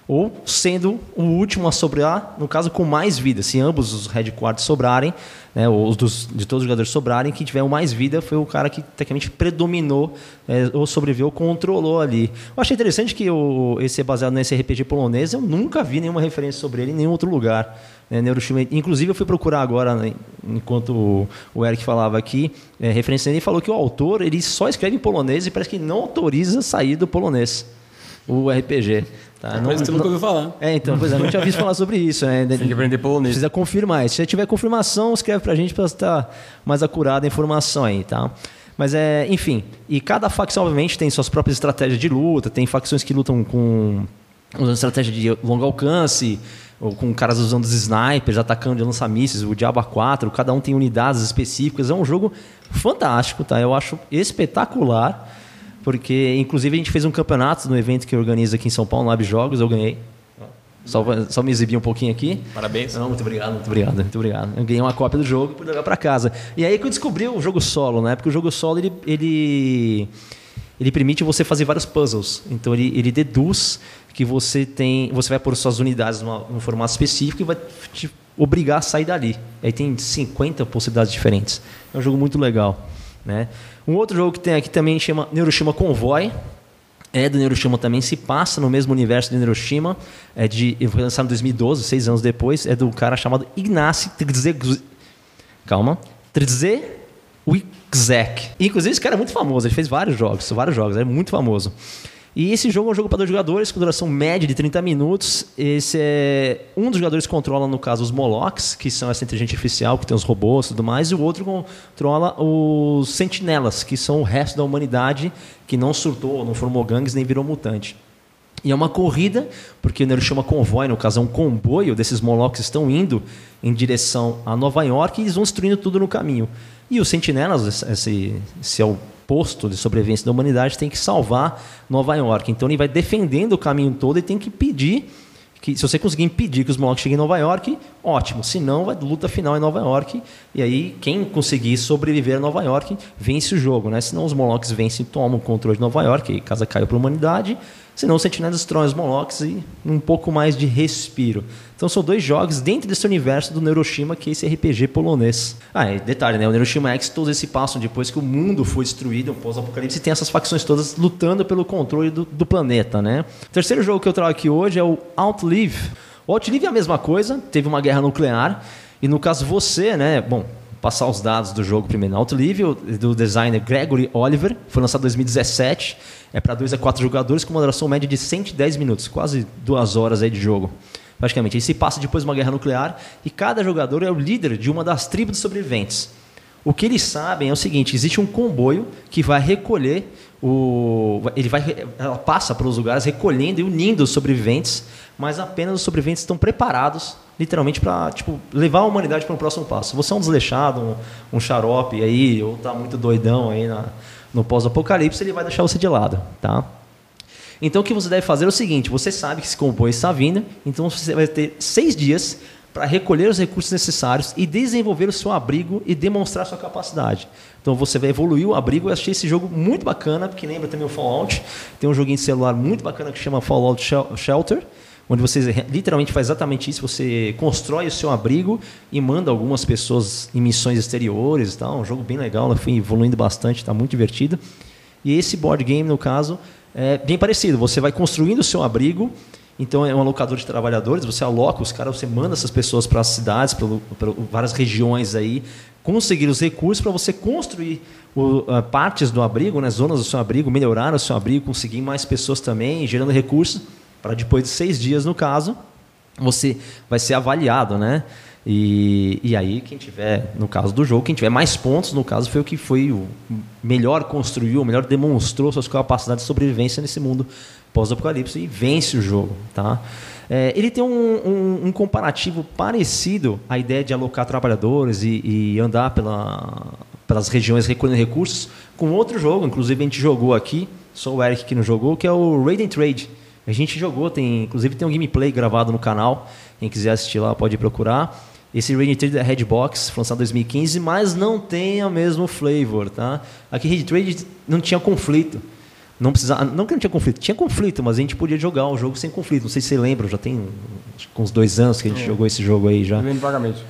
ou sendo o último a sobrar, no caso com mais vida. Se ambos os headquarters sobrarem, né, os dos, de todos os jogadores sobrarem, quem tiver mais vida foi o cara que tecnicamente predominou é, ou sobreviveu, controlou ali. Eu achei interessante que o, esse é baseado nesse RPG polonês, eu nunca vi nenhuma referência sobre ele em nenhum outro lugar. Neuroshima. Inclusive, eu fui procurar agora, né, enquanto o- o Eric falava aqui, é, referência ele falou que o autor ele só escreve em polonês e parece que não autoriza sair do polonês, o RPG. Tá? Parece que você nunca ouviu falar. É, então, pois é, não tinha visto falar sobre isso. Né? Tem que aprender polonês. Precisa confirmar. Se já tiver confirmação, escreve pra gente para estar mais acurada a informação aí, tá? Mas é, enfim, e cada facção, obviamente, tem suas próprias estratégias de luta, tem facções que lutam com usando estratégia de longo alcance, ou com caras usando os snipers, atacando de lança-mísseis, o Diablo 4, cada um tem unidades específicas. É um jogo fantástico, tá? Eu acho espetacular, porque inclusive a gente fez um campeonato no evento que organiza aqui em São Paulo, no Lab Jogos, eu ganhei. Só, só me exibir um pouquinho aqui. Parabéns. Não, muito obrigado, muito obrigado, muito obrigado. Eu ganhei uma cópia do jogo e pude levar para casa. E aí que eu descobri o jogo solo, né? Porque o jogo solo ele, ele, ele permite você fazer vários puzzles. Então ele, ele deduz que você tem, você vai pôr suas unidades numa, num formato específico e vai te obrigar a sair dali. Aí tem 50 possibilidades diferentes. É um jogo muito legal, né? Um outro jogo que tem aqui também chama Neuroshima Convoy. É do Neuroshima também, se passa no mesmo universo do Neuroshima. É de, foi lançado em 2012, seis anos depois. É do cara chamado Ignacy Trzek. Calma. Trzewicek. Inclusive, esse cara é muito famoso. Ele fez vários jogos, vários jogos. É muito famoso. E esse jogo é um jogo para dois jogadores, com duração média de 30 minutos. Esse é um dos jogadores controla, no caso, os Molochs, que são essa inteligência artificial, que tem os robôs e tudo mais, e o outro controla os Sentinelas, que são o resto da humanidade que não surtou, não formou gangues nem virou mutante. E é uma corrida, porque ele chama convoy, no caso é um comboio desses Molochs estão indo em direção a Nova York e eles vão destruindo tudo no caminho. E os Sentinelas, esse, esse é o posto de sobrevivência da humanidade, tem que salvar Nova York. Então ele vai defendendo o caminho todo e tem que pedir que se você conseguir impedir que os Molochs cheguem em Nova York, ótimo. Se não, vai luta final em Nova York. E aí, quem conseguir sobreviver a Nova York, vence o jogo. Né? Senão os Molochs vencem e tomam o controle de Nova York, e casa caiu para a humanidade. Senão os Sentinelas destroem os Molochs e um pouco mais de respiro. Então são dois jogos dentro desse universo do Neuroshima, que é esse RPG polonês. Ah, e detalhe, né? O Neuroshima X todos se passam depois que o mundo foi destruído, pós-apocalipse, e tem essas facções todas lutando pelo controle do, do, planeta, né? O terceiro jogo que eu trago aqui hoje é o Outlive. O Outlive é a mesma coisa, teve uma guerra nuclear, e no caso você, né? Bom, passar os dados do jogo primeiro. Outlive, do designer Gregory Oliver, foi lançado em 2017. É para 2 a 4 jogadores com uma duração média de 110 minutos, quase duas horas aí de jogo. Praticamente. Ele se passa depois de uma guerra nuclear e cada jogador é o líder de uma das tribos de sobreviventes. O que eles sabem é o seguinte: existe um comboio que vai recolher o, ele vai, ela passa pelos lugares recolhendo e unindo os sobreviventes, mas apenas os sobreviventes estão preparados, literalmente, para tipo, levar a humanidade para o um próximo passo. Você é um desleixado, um, um xarope aí, ou está muito doidão aí na, no pós-apocalipse, ele vai deixar você de lado, tá? Então o que você deve fazer é o seguinte: você sabe que esse comboio está vindo, então você vai ter seis dias para recolher os recursos necessários e desenvolver o seu abrigo e demonstrar sua capacidade. Então você vai evoluir o abrigo. Eu achei esse jogo muito bacana, porque lembra também o Fallout. Tem um joguinho de celular muito bacana que chama Fallout Shelter, onde você literalmente faz exatamente isso. Você constrói o seu abrigo e manda algumas pessoas em missões exteriores. Tá? Um jogo bem legal, fui evoluindo bastante, está muito divertido. E esse board game, no caso, é bem parecido. Você vai construindo o seu abrigo então é um alocador de trabalhadores, você aloca os caras, você manda essas pessoas para as cidades, para várias regiões aí, conseguir os recursos para você construir o, uh, partes do abrigo, né, zonas do seu abrigo, melhorar o seu abrigo, conseguir mais pessoas também, gerando recursos, para depois de seis dias, no caso, você vai ser avaliado, né? E, e aí, quem tiver, no caso do jogo, quem tiver mais pontos, no caso, foi o que foi o melhor construiu, o melhor demonstrou suas capacidades de sobrevivência nesse mundo pós-apocalipse e vence o jogo. Tá? É, ele tem um, um, um, comparativo parecido à ideia de alocar trabalhadores e, e andar pela, pelas regiões recolhendo recursos com outro jogo, inclusive a gente jogou aqui, só o Eric que não jogou, que é o Raiden Trade. A gente jogou, tem, inclusive tem um gameplay gravado no canal, quem quiser assistir lá pode procurar. Esse Raid Trade é Redbox, lançado em 2015, mas não tem o mesmo flavor, tá? Aqui Raid Trade não tinha conflito. Não precisava, não que não tinha conflito, tinha conflito, mas a gente podia jogar o jogo sem conflito. Não sei se você lembra, já tem uns dois anos que a gente é. jogou esse jogo aí já. Vendo vagamente.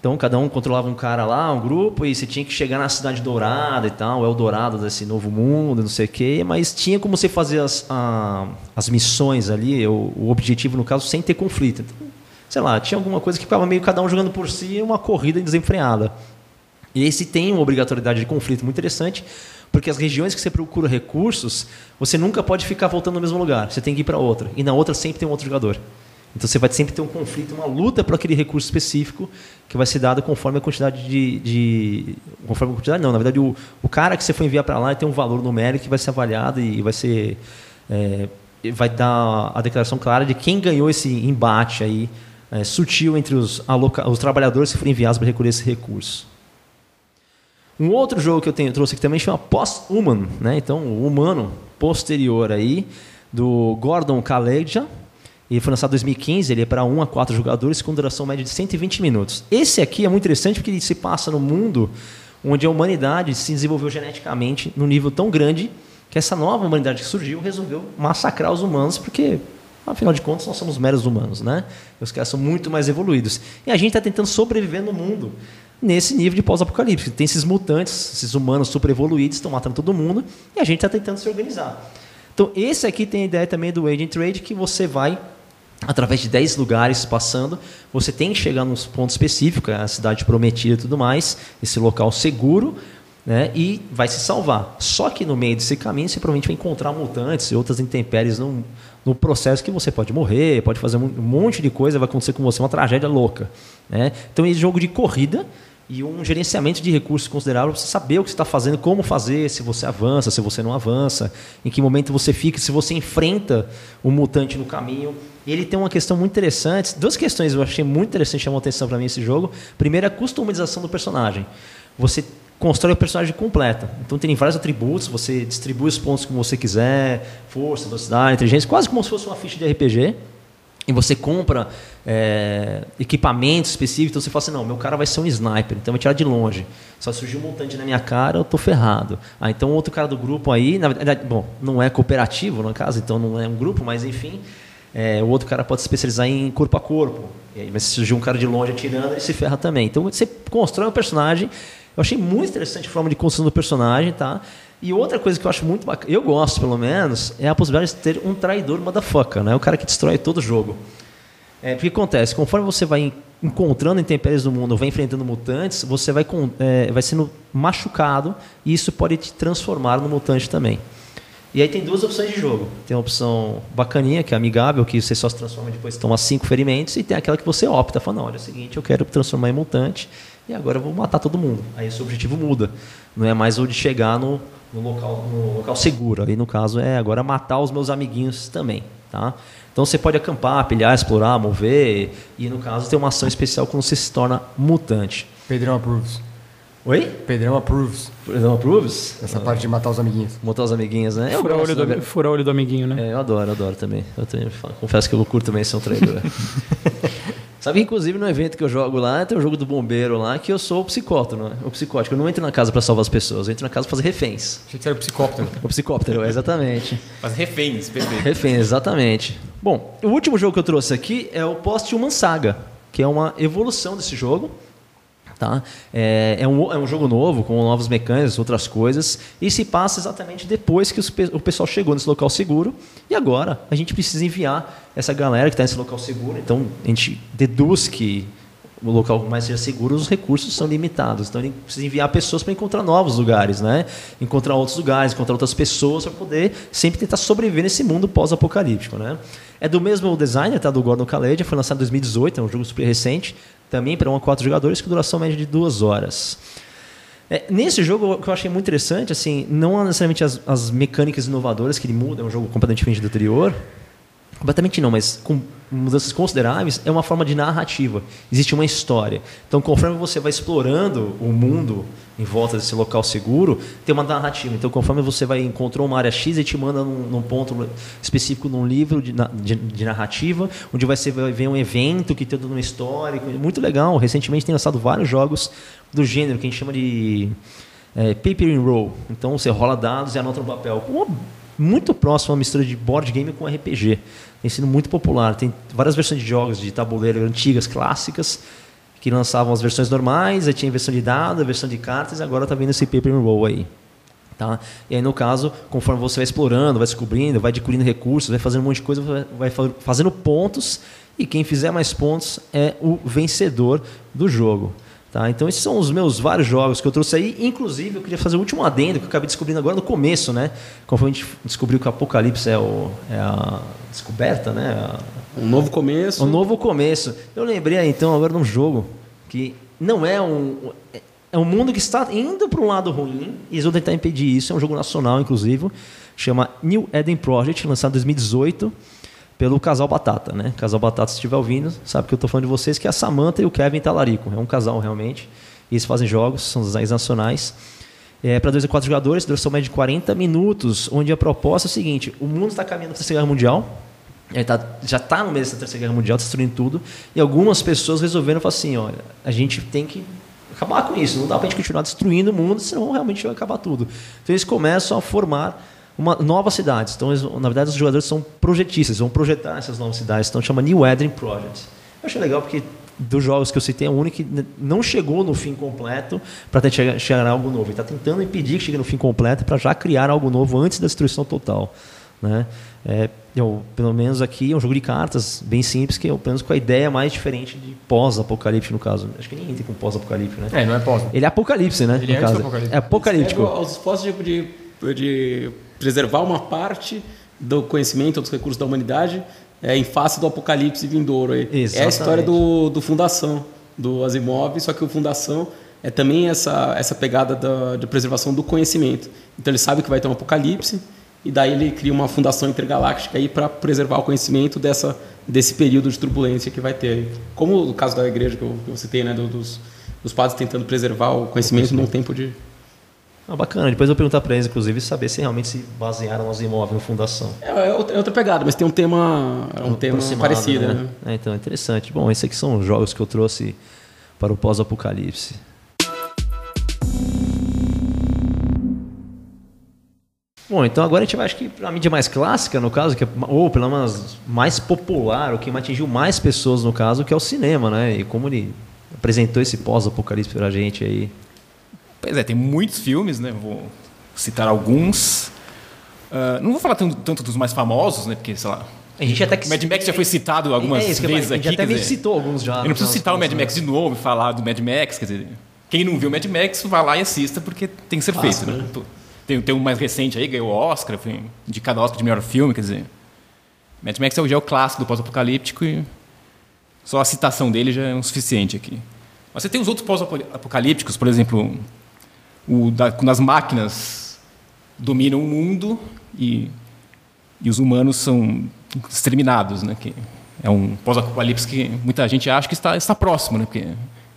Então cada um controlava um cara lá, um grupo, e você tinha que chegar na cidade dourada e tal, o Eldorado desse novo mundo, não sei o quê, mas tinha como você fazer as, a, as missões ali, o, o, objetivo no caso, sem ter conflito. Então, sei lá, tinha alguma coisa que ficava meio cada um jogando por si, uma corrida desenfreada. E esse tem uma obrigatoriedade de conflito muito interessante, Porque as regiões que você procura recursos, você nunca pode ficar voltando no mesmo lugar. Você tem que ir para outra. E na outra sempre tem um outro jogador. Então você vai sempre ter um conflito, uma luta por aquele recurso específico que vai ser dado conforme a quantidade de. de conforme a quantidade, não. Na verdade, o, o cara que você foi enviar para lá tem um valor numérico que vai ser avaliado e vai ser. É, vai dar a declaração clara de quem ganhou esse embate aí é, sutil entre os, os trabalhadores que foram enviados para recolher esse recurso. Um outro jogo que eu tenho, trouxe aqui também chama Post-Human, né? então o humano posterior aí, do Gordon Kaleja. Ele foi lançado em 2015, ele é para 1 a 4 jogadores com duração média de 120 minutos. Esse aqui é muito interessante porque ele se passa no mundo onde a humanidade se desenvolveu geneticamente num nível tão grande que essa nova humanidade que surgiu resolveu massacrar os humanos porque Afinal de contas, nós somos meros humanos, né? Os caras são muito mais evoluídos. E a gente está tentando sobreviver no mundo nesse nível de pós-apocalipse. Tem esses mutantes, esses humanos super evoluídos, estão matando todo mundo, e a gente está tentando se organizar. Então, esse aqui tem a ideia também do Agent Trade, que você vai, através de 10 lugares passando, você tem que chegar num ponto específico, é a cidade prometida e tudo mais, esse local seguro, né, e vai se salvar. Só que no meio desse caminho você provavelmente vai encontrar mutantes e outras intempéries no, no processo que você pode morrer, pode fazer um monte de coisa, vai acontecer com você uma tragédia louca. Né? Então, esse jogo de corrida e um gerenciamento de recursos considerável para você saber o que você está fazendo, como fazer, se você avança, se você não avança, em que momento você fica, se você enfrenta o um mutante no caminho. E ele tem uma questão muito interessante, duas questões eu achei muito interessante, chamou atenção para mim esse jogo. Primeiro, a customização do personagem. Você constrói o personagem completo. Então tem vários atributos, você distribui os pontos como você quiser, força, velocidade, inteligência, quase como se fosse uma ficha de RPG e você compra é, equipamentos específicos, então você fala assim, não, meu cara vai ser um sniper, então vai tirar de longe. Só surgiu um montante na minha cara, eu tô ferrado. Ah, então outro cara do grupo aí, na verdade, bom, não é cooperativo no caso, então não é um grupo, mas enfim, é, o outro cara pode se especializar em corpo a corpo. Aí, mas se surgir um cara de longe atirando, ele se ferra também. Então você constrói um personagem. Eu achei muito interessante a forma de construção do personagem, tá? E outra coisa que eu acho muito bacana, eu gosto pelo menos, é a possibilidade de ter um traidor motherfucker, né? O cara que destrói todo o jogo. É, porque acontece, conforme você vai encontrando intempéries do mundo, vai enfrentando mutantes, você vai, é, vai sendo machucado e isso pode te transformar no mutante também. E aí tem duas opções de jogo. Tem a opção bacaninha, que é amigável, que você só se transforma depois toma cinco ferimentos, e tem aquela que você opta, fala, não, olha, é o seguinte, eu quero transformar em mutante, e agora eu vou matar todo mundo. Aí o seu objetivo muda. Não é mais o de chegar no, no local, no local seguro. Aí, no caso, é agora matar os meus amiguinhos também. Tá? Então, você pode acampar, pilhar, explorar, mover. E, no caso, ter uma ação especial quando você se torna mutante. Pedrão approves. Oi? Pedrão approves. Pedrão approves? Essa parte de matar os amiguinhos. Matar os amiguinhos, né? Eu furar, olho do, furar olho do amiguinho, né? É, eu adoro, adoro também. Eu também confesso que eu curto também ser um traidor. Sabe que, inclusive, no evento que eu jogo lá, tem o um jogo do bombeiro lá, que eu sou o psicótico, não é? O psicótico. Eu não entro na casa para salvar as pessoas, eu entro na casa para fazer reféns. Achei que era o psicóptero. O psicóptero, exatamente. Fazer reféns, perfeito. Reféns, exatamente. Bom, o último jogo que eu trouxe aqui é o Post-Human Saga, que é uma evolução desse jogo. Tá? É, é, um, é um jogo novo, com novas mecânicas, outras coisas, e se passa exatamente depois que os, o pessoal chegou nesse local seguro, e agora a gente precisa enviar essa galera que está nesse local seguro. Então a gente deduz que o local mais seja seguro, os recursos são limitados. Então ele precisa enviar pessoas para encontrar novos lugares, né? encontrar outros lugares, encontrar outras pessoas para poder sempre tentar sobreviver nesse mundo pós-apocalíptico. Né? É do mesmo designer, tá? do Gordon Kaleja, foi lançado em 2018, é um jogo super recente também para um a quatro jogadores, com duração média de duas horas. É, nesse jogo, o que eu achei muito interessante, assim, não necessariamente as, as mecânicas inovadoras que ele muda, é um jogo completamente diferente do anterior, completamente não, mas com mudanças consideráveis, é uma forma de narrativa. Existe uma história. Então, conforme você vai explorando o mundo em volta desse local seguro, tem uma narrativa. Então, conforme você vai encontrar uma área X, ele te manda num, num ponto específico num livro de, de, de, narrativa, onde você vai ver um evento que tem toda uma história. Muito legal. Recentemente tem lançado vários jogos do gênero que a gente chama de é, paper and roll. Então, você rola dados e anota no papel. Uma, muito próximo a uma mistura de board game com RPG tem sido muito popular. Tem várias versões de jogos de tabuleiro antigas, clássicas, que lançavam as versões normais, aí tinha a versão de dado, a versão de cartas, e agora está vindo esse paper roll aí. Tá? E aí, no caso, conforme você vai explorando, vai descobrindo, vai adquirindo recursos, vai fazendo um monte de coisa, vai fazendo pontos, e quem fizer mais pontos é o vencedor do jogo. Tá? Então esses são os meus vários jogos que eu trouxe aí. Inclusive, eu queria fazer o último adendo que eu acabei descobrindo agora no começo, né? Conforme a gente descobriu que o Apocalipse é, o, é a descoberta, né? A- Um novo começo. um novo começo. Eu lembrei aí, então agora de um jogo que não é um. É um mundo que está indo para um lado ruim e eles vão tentar impedir isso. É um jogo nacional, inclusive. Chama New Eden Project, lançado em 2018 pelo Casal Batata, né? Casal Batata, se estiver ouvindo, sabe que eu estou falando de vocês, que é a Samantha e o Kevin Talarico. É um casal, realmente. E eles fazem jogos, são designs nacionais. É, para dois a quatro jogadores, duração média de 40 minutos, onde a proposta é o seguinte: o mundo está caminhando para a Terceira Guerra Mundial, tá- já está no meio dessa terceira guerra mundial, destruindo tudo. E algumas pessoas resolveram falar assim: olha, a gente tem que acabar com isso. Não dá para a gente continuar destruindo o mundo, senão realmente vai acabar tudo. Então eles começam a formar uma, novas cidades. Então, eles- na verdade, os jogadores são projetistas, vão projetar essas novas cidades. Então chama New Eden Project. Eu achei legal porque dos jogos que eu citei, é o único que não chegou no fim completo para chegar, chegar a algo novo. Ele está tentando impedir que chegue no fim completo para já criar algo novo antes da destruição total. Né? É, eu, pelo menos aqui é um jogo de cartas bem simples, que é pelo menos com a ideia mais diferente de pós-apocalipse, no caso. Acho que ninguém tem com pós-apocalipse, né? É, não é pós. Ele é apocalipse, né? Ele no é apocalipse. É apocalíptico. Os de, de, de preservar uma parte do conhecimento, dos recursos da humanidade, é, em face do apocalipse vindouro. aí. É a Exatamente. história do, do Fundação, do Asimov, só que o Fundação é também essa, essa pegada da, de preservação do conhecimento. Então ele sabe que vai ter um apocalipse, e daí ele cria uma fundação intergaláctica aí para preservar o conhecimento dessa, desse período de turbulência que vai ter. aí. Como o caso da igreja que eu, que eu citei, né, do- dos, dos padres tentando preservar o conhecimento num tempo de Ah, bacana. Depois eu vou perguntar para eles, inclusive, saber se realmente se basearam nos imóveis no Fundação. É, é outra é outra pegada, mas tem um tema, é um tema parecido, né? É, então, interessante. Bom, esses aqui são os jogos que eu trouxe para o pós-apocalipse. Bom, então agora a gente vai, acho que, para a mídia mais clássica, no caso, que é, ou pelo menos mais popular, o que atingiu mais pessoas, no caso, que é o cinema, né? E como ele apresentou esse pós-apocalipse para a gente aí. Pois é, tem muitos filmes, né? Vou citar alguns. Ah, não vou falar tanto, tanto dos mais famosos, né? Porque, sei lá, A gente até que... Mad Max já foi citado algumas é isso vezes aqui. A gente até quer me dizer, citou alguns já. eu não preciso no citar o Mad Max de novo e falar do Mad Max, quer dizer, quem não viu o Mad Max, vai lá e assista, porque tem que ser Clássico, feito, né? né? Tem, tem um mais recente aí, ganhou o Oscar, foi indicado ao Oscar de melhor filme, quer dizer. Mad Max é é o clássico do pós-apocalíptico e só a citação dele já é o suficiente aqui. Mas você tem os outros pós-apocalípticos, por exemplo, o da, quando as máquinas dominam o mundo e, e os humanos são exterminados, né? Que é um pós-apocalipse que muita gente acha que está, está próximo, né? Porque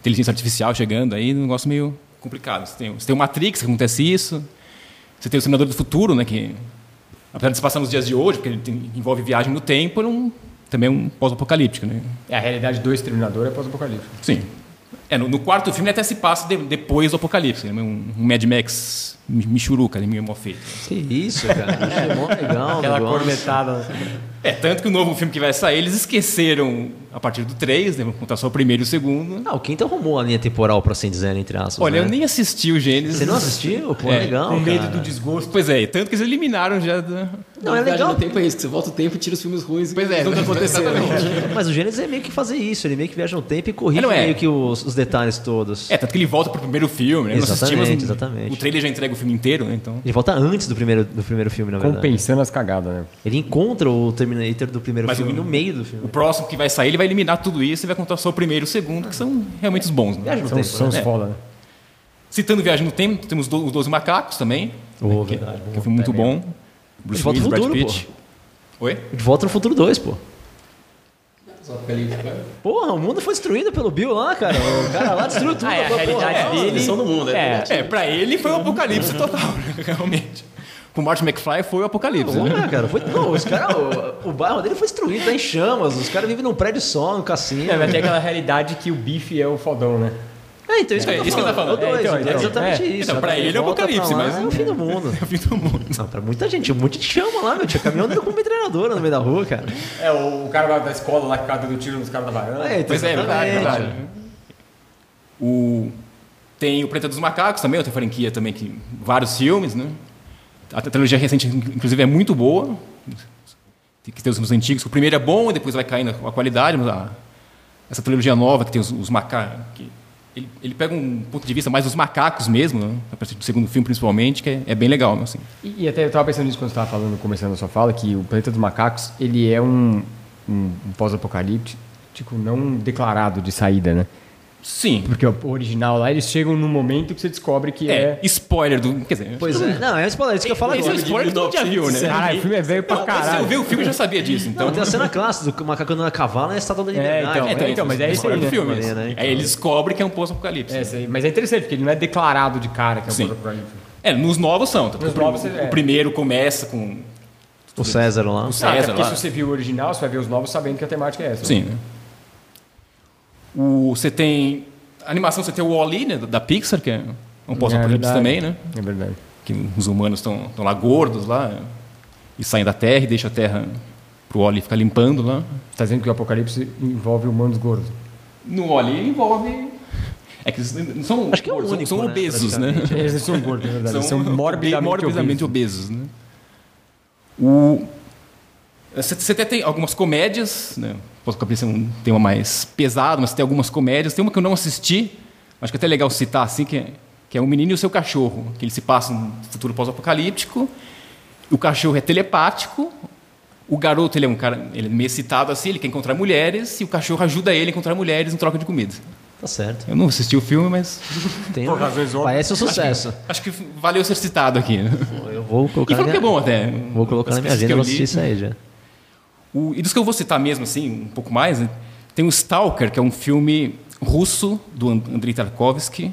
inteligência artificial chegando aí, um negócio meio complicado. Você tem, você tem o Matrix, que acontece isso. Você tem o Senador do Futuro, né? Que apesar de se passar nos dias de hoje, porque ele tem- envolve viagem no tempo, é um, também é um pós-apocalíptico, né? É, a realidade do Exterminador é pós-apocalipse. Sim. É, no, no quarto filme ele até se passa de- depois do apocalipse. né? Um, um Mad Max michuruca, né? meio mal feito. Que isso, cara. É mó legal. o Aquela negócio. cornetada. É, tanto que o novo filme que vai sair, eles esqueceram a partir do 3, né? Vão contar só o primeiro e o segundo. Ah, o quinto arrumou a linha temporal, para assim dizer, entre aspas. Olha, né? eu nem assisti o Gênesis. Você não assistiu? Pô, É, legal. Com medo cara. do desgosto. Pois é, tanto que eles eliminaram já. Da... Não, é legal. no tempo é isso, que você volta o tempo e tira os filmes ruins Pois é, nunca aconteceram. Mas o Gênesis é meio que fazer isso, ele meio que viaja no tempo e corrige É, é? meio que os, os detalhes todos. É, tanto que ele volta pro primeiro filme, né? Exatamente, assistimos, exatamente. O trailer já entrega o filme inteiro, né? Então. Ele volta antes do primeiro, do primeiro filme, na verdade. Compensando as cagadas, né? Ele encontra o Terminator do primeiro Mas filme o- no meio do filme. O próximo que vai sair, ele vai eliminar tudo isso e vai contar só o primeiro e o segundo, que são realmente os bons. Né? São, tempo, são né? os foda, né? Citando Viagem no Tempo, temos do- os Doze Macacos também. Oh, que, verdade, que é um filme muito bom. Bruce Willis, Brad Pitt. Oi? De Volta no Futuro 2, pô. Apocalipse, Porra, o mundo foi destruído pelo Bill lá, cara. O cara lá destruiu tudo. Ah, é, a realidade porra. dele- Lição do mundo, é. É. É, pra ele foi o apocalipse total, né? realmente. Pro Martin McFly foi o apocalipse. né? Porra, cara, foi, não, os cara, o, o bairro dele foi destruído, tá em chamas. Os caras vivem num prédio só, no cassino. É, mas tem aquela realidade que o bife é o faldão, né? É, então isso que É, eu tô isso que ele tá falando. falando. É, o dois, É, então, é então, exatamente é. isso. Então, pra ele é o apocalipse, lá, mas- É o fim do mundo. É o fim do mundo. Não, pra muita gente, um monte de chama lá, meu. Tinha caminhão andando com metralhadora no meio da rua, cara. É, o, cara lá da escola lá que ficava dando tiro nos caras da varanda. É, então, Pois é, é verdade, é verdade. O... Tem o Planeta dos Macacos também, outra franquia também, que vários filmes, né? A trilogia recente, inclusive, é muito boa. Tem que ter os filmes antigos. O primeiro é bom, depois vai caindo a qualidade, mas a- essa trilogia nova, que tem os, os macacos... Ele, ele pega um ponto de vista mais dos macacos mesmo, né? a partir do segundo filme principalmente, que é, é bem legal. Assim. E, e até eu estava pensando nisso quando estava falando, começando a sua fala, que o Planeta dos Macacos, ele é um, um, um pós-apocalíptico não declarado de saída, né? Sim. Porque o original lá, eles chegam num momento que você descobre que É, é... spoiler do... Quer dizer... Pois é. Não, é spoiler, isso que eu falo Esse é um spoiler que todo mundo já viu, né? Caralho, o filme é velho pra Não, mas se caralho. eu ver o filme, eu já sabia disso. Então, Não, tem a cena clássica do macaco andando a cavalo na Estátua da Liberdade. então, né? é, então, mas é isso aí, do né? filme. Né? Aí ele descobre que é um pós-apocalipse. É, isso mas é interessante, porque ele não é declarado de cara que é um Sim. pós-apocalíptico. É, nos novos são. Nos o, novos, o é. primeiro começa com O César lá. o Ah, César porque lá. se você viu o original, você vai ver os novos sabendo que a temática é essa. Sim. né? O, você tem... A animação, você tem o Wall-E, né, da Pixar, que é um pós-apocalipse É também, né? É verdade. Que os humanos estão lá gordos lá e saem da Terra e deixam a Terra pro Wall-E ficar limpando lá. Você tá dizendo que o apocalipse envolve humanos gordos. No Wall-E envolve... É que não são Acho que é o gordos, são- único, são né, obesos, né? Eles são gordos, é verdade. São, Eles são morbidamente, morbidamente obesos. obesos. né? O... Você, você até tem algumas comédias, né? Posso cabeça um tema mais pesado, mas tem algumas comédias. Tem uma que eu não assisti, acho que é até legal citar assim, que é, que é O Menino e o Seu Cachorro, que ele se passa num futuro pós-apocalíptico. O cachorro é telepático, o garoto ele é um cara ele é meio excitado assim, ele quer encontrar mulheres, e o cachorro ajuda ele a encontrar mulheres em troca de comida. Tá certo. Eu não assisti o filme, mas Tem Por razões óbvias. Parece um sucesso. acho que valeu ser citado aqui. Eu vou E colocar na falou que é minha, bom até. vou colocar na minha que agenda, eu assistir isso aí já. O, e dos que eu vou citar mesmo, assim, um pouco mais, né? tem o Stalker, que é um filme russo, do And- Andrei Tarkovsky.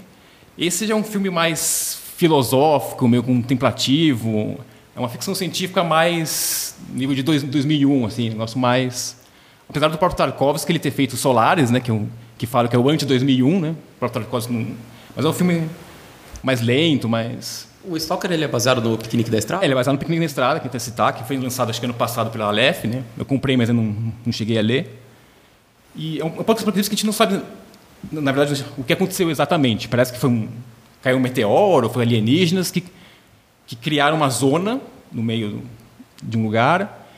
Esse já é um filme mais filosófico, meio contemplativo. É uma ficção científica mais nível de dois, 2001, assim, negócio mais... Apesar do próprio Tarkovsky ele ter feito Solaris, né, que, é um, que fala que é o anti-2001, né? O próprio Tarkovsky não... Mas é um filme mais lento, mais... O Stalker ele é baseado no Piquenique da Estrada? Ele é baseado no Piquenique na Estrada, que até citar, que foi lançado acho que ano passado pela Aleph, né? Eu comprei, mas eu não, não cheguei a ler. E é um, é pouco que a gente não sabe, na verdade, o que aconteceu exatamente. Parece que foi um, caiu um meteoro, foi alienígenas que, que criaram uma zona no meio de um lugar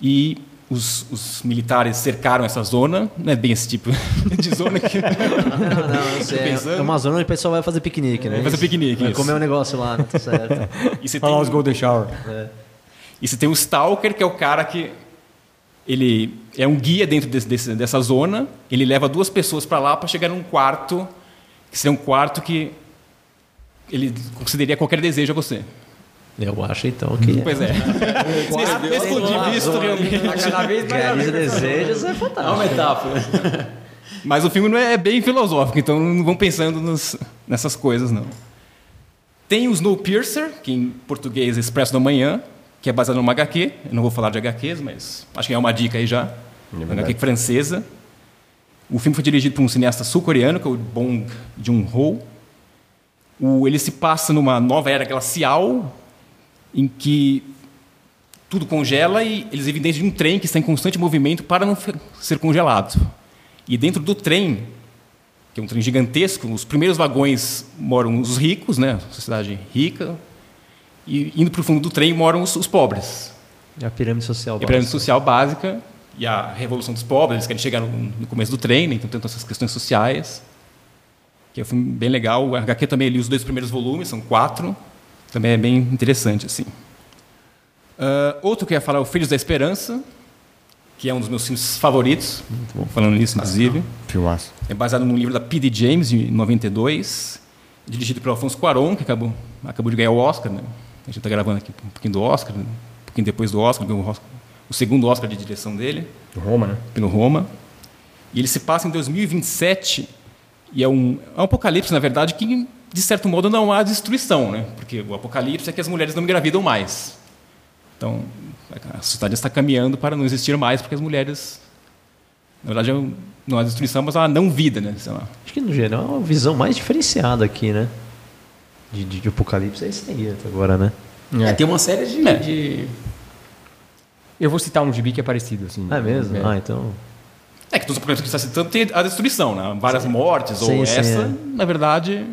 e os, os militares cercaram essa zona. Não é bem esse tipo de zona que... Não, não, isso é, é uma zona onde o pessoal vai fazer piquenique, né? Vai fazer piquenique, Vai isso. comer um negócio lá? Tá certo. E você Falar tem- os Golden Shower. E você tem o Stalker, que é o cara que ele é um guia dentro desse- desse- dessa zona. Ele leva duas pessoas para lá para chegar num quarto, que seria um quarto que ele concederia qualquer desejo a você. Eu acho então que. Pois é. Nesse, nesse ponto de vista, realmente. Cada vez mais. Realiza desejos é É uma fantástico. metáfora. Mas o filme não é bem filosófico, então não vão pensando nos- nessas coisas, não. Tem o Snowpiercer, que em português é Expresso da Manhã, que é baseado numa HQ. Eu não vou falar de HQs, mas acho que é uma dica aí já. uma HQ francesa. O filme foi dirigido por um cineasta sul-coreano, que é o Bong Joon-ho. Ele se passa numa nova era glacial, em que tudo congela e eles dentro de um trem que está em constante movimento para não ser congelado. E dentro do trem, que é um trem gigantesco, os primeiros vagões moram os ricos, né, sociedade rica, e indo para o fundo do trem moram os, os pobres. É a pirâmide social. É a pirâmide básica. social básica e a revolução dos pobres, eles querem chegar no, no começo do trem, né, então tem todas essas questões sociais. Que é um filme bem legal. O HQ também li os dois primeiros volumes, são quatro. Também é bem interessante, assim. Ah, outro que eu ia falar é o Filhos da Esperança, que é um dos meus filmes favoritos. Falando nisso, inclusive. Filmaço. É baseado num livro da P.D. James, de 92, dirigido pelo Alfonso Cuarón, que acabou, acabou de ganhar o Oscar. Né? A gente está gravando aqui um pouquinho do Oscar, né? um pouquinho depois do Oscar, ganhou o, Oscar, o segundo Oscar de direção dele, Roma, né? pelo Roma. E ele se passa em 2027, e é um, é um apocalipse, na verdade, que, de certo modo, não há destruição, né? porque o apocalipse é que as mulheres não engravidam mais. Então, a sociedade está caminhando para não existir mais, porque as mulheres na verdade, é não há destruição, mas há não vida, né? Sei lá. Acho que no geral é uma visão mais diferenciada aqui, né? De, de, de apocalipse é isso aí até agora, né? É, tem uma série de. É. de- Eu vou citar um gibi que é parecido, assim. Ah, é mesmo? Ah, então. É que todos os apocalipses que você está citando tem a destruição, né? Várias mortes, Sim, ou sim, essa, é. na verdade.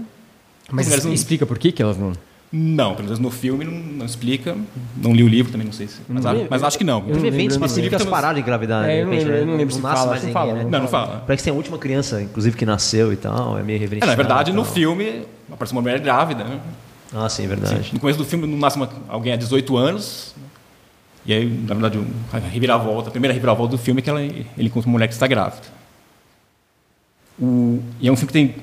Mas não- explica por que, que elas não. Não, pelo menos no filme não, não explica. Não li o livro também, não sei se. Mas, mas acho que não. Teve não eventos não específicos lembro. pararam de engravidar, É, de eu não né? eu não lembro se nasce fala, mais que ninguém, fala, né? Não, não fala. Parece que tem a última criança, inclusive, que nasceu e tal, é meio É, reverente. na verdade, no filme aparece uma mulher grávida. Né? Ah, sim, verdade. No começo do filme não nasce uma- alguém há 18 anos. E aí, na verdade, um- a reviravolta, a primeira reviravolta do filme é que ela, ele encontra uma mulher que está grávida. O- e é um filme que tem,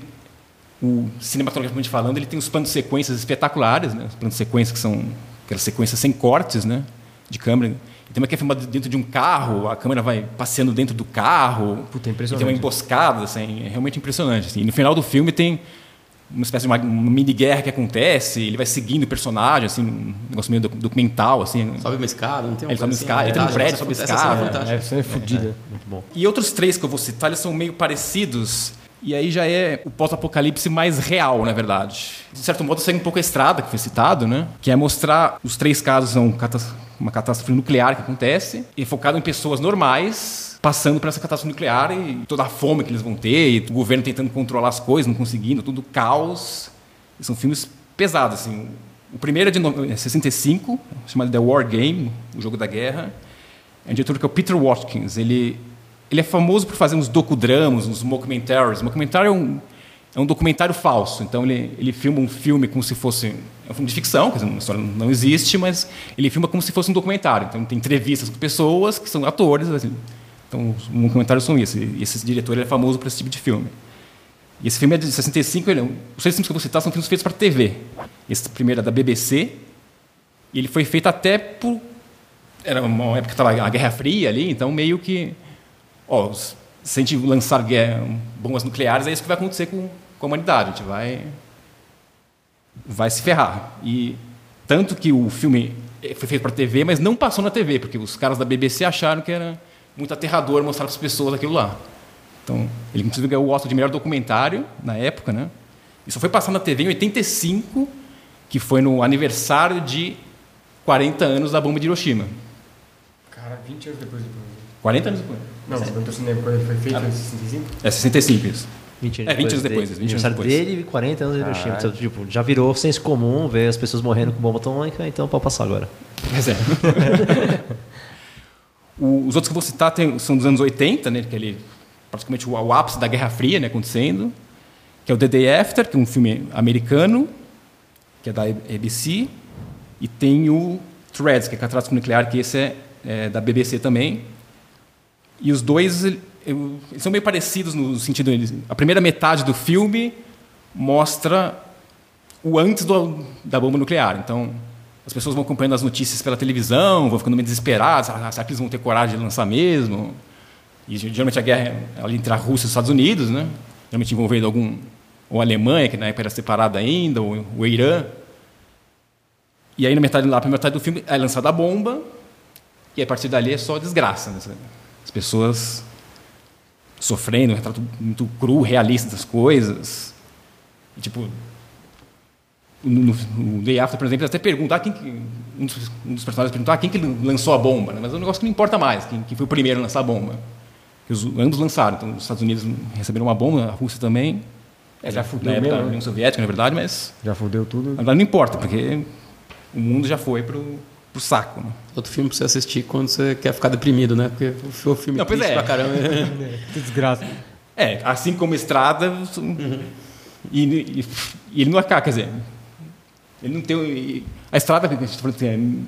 o, cinematograficamente falando, ele tem os planos de sequências espetaculares, né? Os planos de sequências que são aquelas sequências sem cortes, né? De câmera. E tem uma que é filmada dentro de um carro, a câmera vai passeando dentro do carro. Puta, é E impressionante. tem uma emboscada, assim, é realmente impressionante. Assim. E no final do filme tem uma espécie de uma, uma mini guerra que acontece, ele vai seguindo o personagem, assim, um negócio meio doc- documental, assim. Sobe uma escada, não tem uma Ele sobe coisa uma escada, ele tem um fantástica, prédio, essa- sobe essa escada. cena é fantástica. É, você é fodida. Muito bom. E outros três que eu vou citar, eles são meio parecidos. E aí já é o pós-apocalipse mais real, na verdade. De certo modo, segue um pouco a estrada que foi citado, né? Que é mostrar os três casos são uma catástrofe nuclear que acontece e focado em pessoas normais passando por essa catástrofe nuclear e toda a fome que eles vão ter e o governo tentando controlar as coisas, não conseguindo, tudo caos. São filmes pesados, assim. O primeiro é de no- é 65, chamado The War Game, o jogo da guerra. É um diretor que é o Peter Watkins. Ele, ele é famoso por fazer uns docudramas, uns mockumentaries. Mockumentary é um, é um documentário falso. Então, ele, ele filma um filme como se fosse... É um filme de ficção, uma história não existe, mas ele filma como se fosse um documentário. Então, tem entrevistas com pessoas que são atores. Assim. Então, os mockumentários são isso. E esse diretor é famoso por esse tipo de filme. E esse filme é de 65. Ele, é os três filmes que eu vou citar são filmes feitos para TV. Esse primeiro é da BBC. E ele foi feito até por era uma época que estava a Guerra Fria ali, então meio que, ó, se a gente lançar guerra, bombas nucleares, é isso que vai acontecer com, com a humanidade, a gente vai vai se ferrar. E tanto que o filme foi feito para TV, mas não passou na TV, porque os caras da BBC acharam que era muito aterrador mostrar para as pessoas aquilo lá. Então, ele inclusive ganhou o Oscar de melhor documentário na época, né? E só foi passar na TV em 85, que foi no aniversário de 40 anos da bomba de Hiroshima. Cara, 20 anos depois do 40 anos depois. Não, você perguntou se ele foi feito, em 65? É 65 isso. 20 É, 20 anos depois, dele. 20 anos Aniversário depois. dele e 40 anos de Hiroshima. Então, tipo, já virou senso comum ver as pessoas morrendo com bomba atômica, então pode passar agora. Pois é. Os outros que eu vou citar tem- são dos anos 80, né, que ele praticamente o, o ápice da Guerra Fria né, acontecendo, que é o The Day After, que é um filme americano, que é da ABC, e tem o Threads, que é Catástrofe Nuclear, que esse é, é da BBC também. E os dois são meio parecidos no sentido a primeira metade do filme mostra o antes do- da bomba nuclear. Então, as pessoas vão acompanhando as notícias pela televisão, vão ficando meio desesperadas, ah, será que eles vão ter coragem de lançar mesmo? E geralmente a guerra é entre a Rússia e os Estados Unidos, né? Geralmente envolvendo algum ou a Alemanha, que na época era separada ainda, ou o Irã. E aí na metade lá, para metade do filme é lançada a bomba, e a partir dali é só desgraça, né? As pessoas sofrendo, um retrato muito cru, realista das coisas. E, tipo, no, no, Day After, por exemplo, até perguntam, ah, quem que, um, dos, um dos personagens perguntou, ah, quem que lançou a bomba? né? Mas é um negócio que não importa mais, quem, quem foi o primeiro a lançar a bomba. Os, ambos lançaram, então os Estados Unidos receberam uma bomba, a Rússia também. É, já na fudeu época mesmo, né? União Soviética, na verdade, mas Já fudeu tudo. na verdade não importa, porque o mundo já foi pro, pro saco. Né? Outro filme pra você assistir quando você quer ficar deprimido, né? Porque o filme Não, triste é. pra caramba. Que desgraça. É, assim como Estrada. E, e- e ele não acaba, quer dizer. Ele não tem. e- A Estrada, que a gente tá falando, tem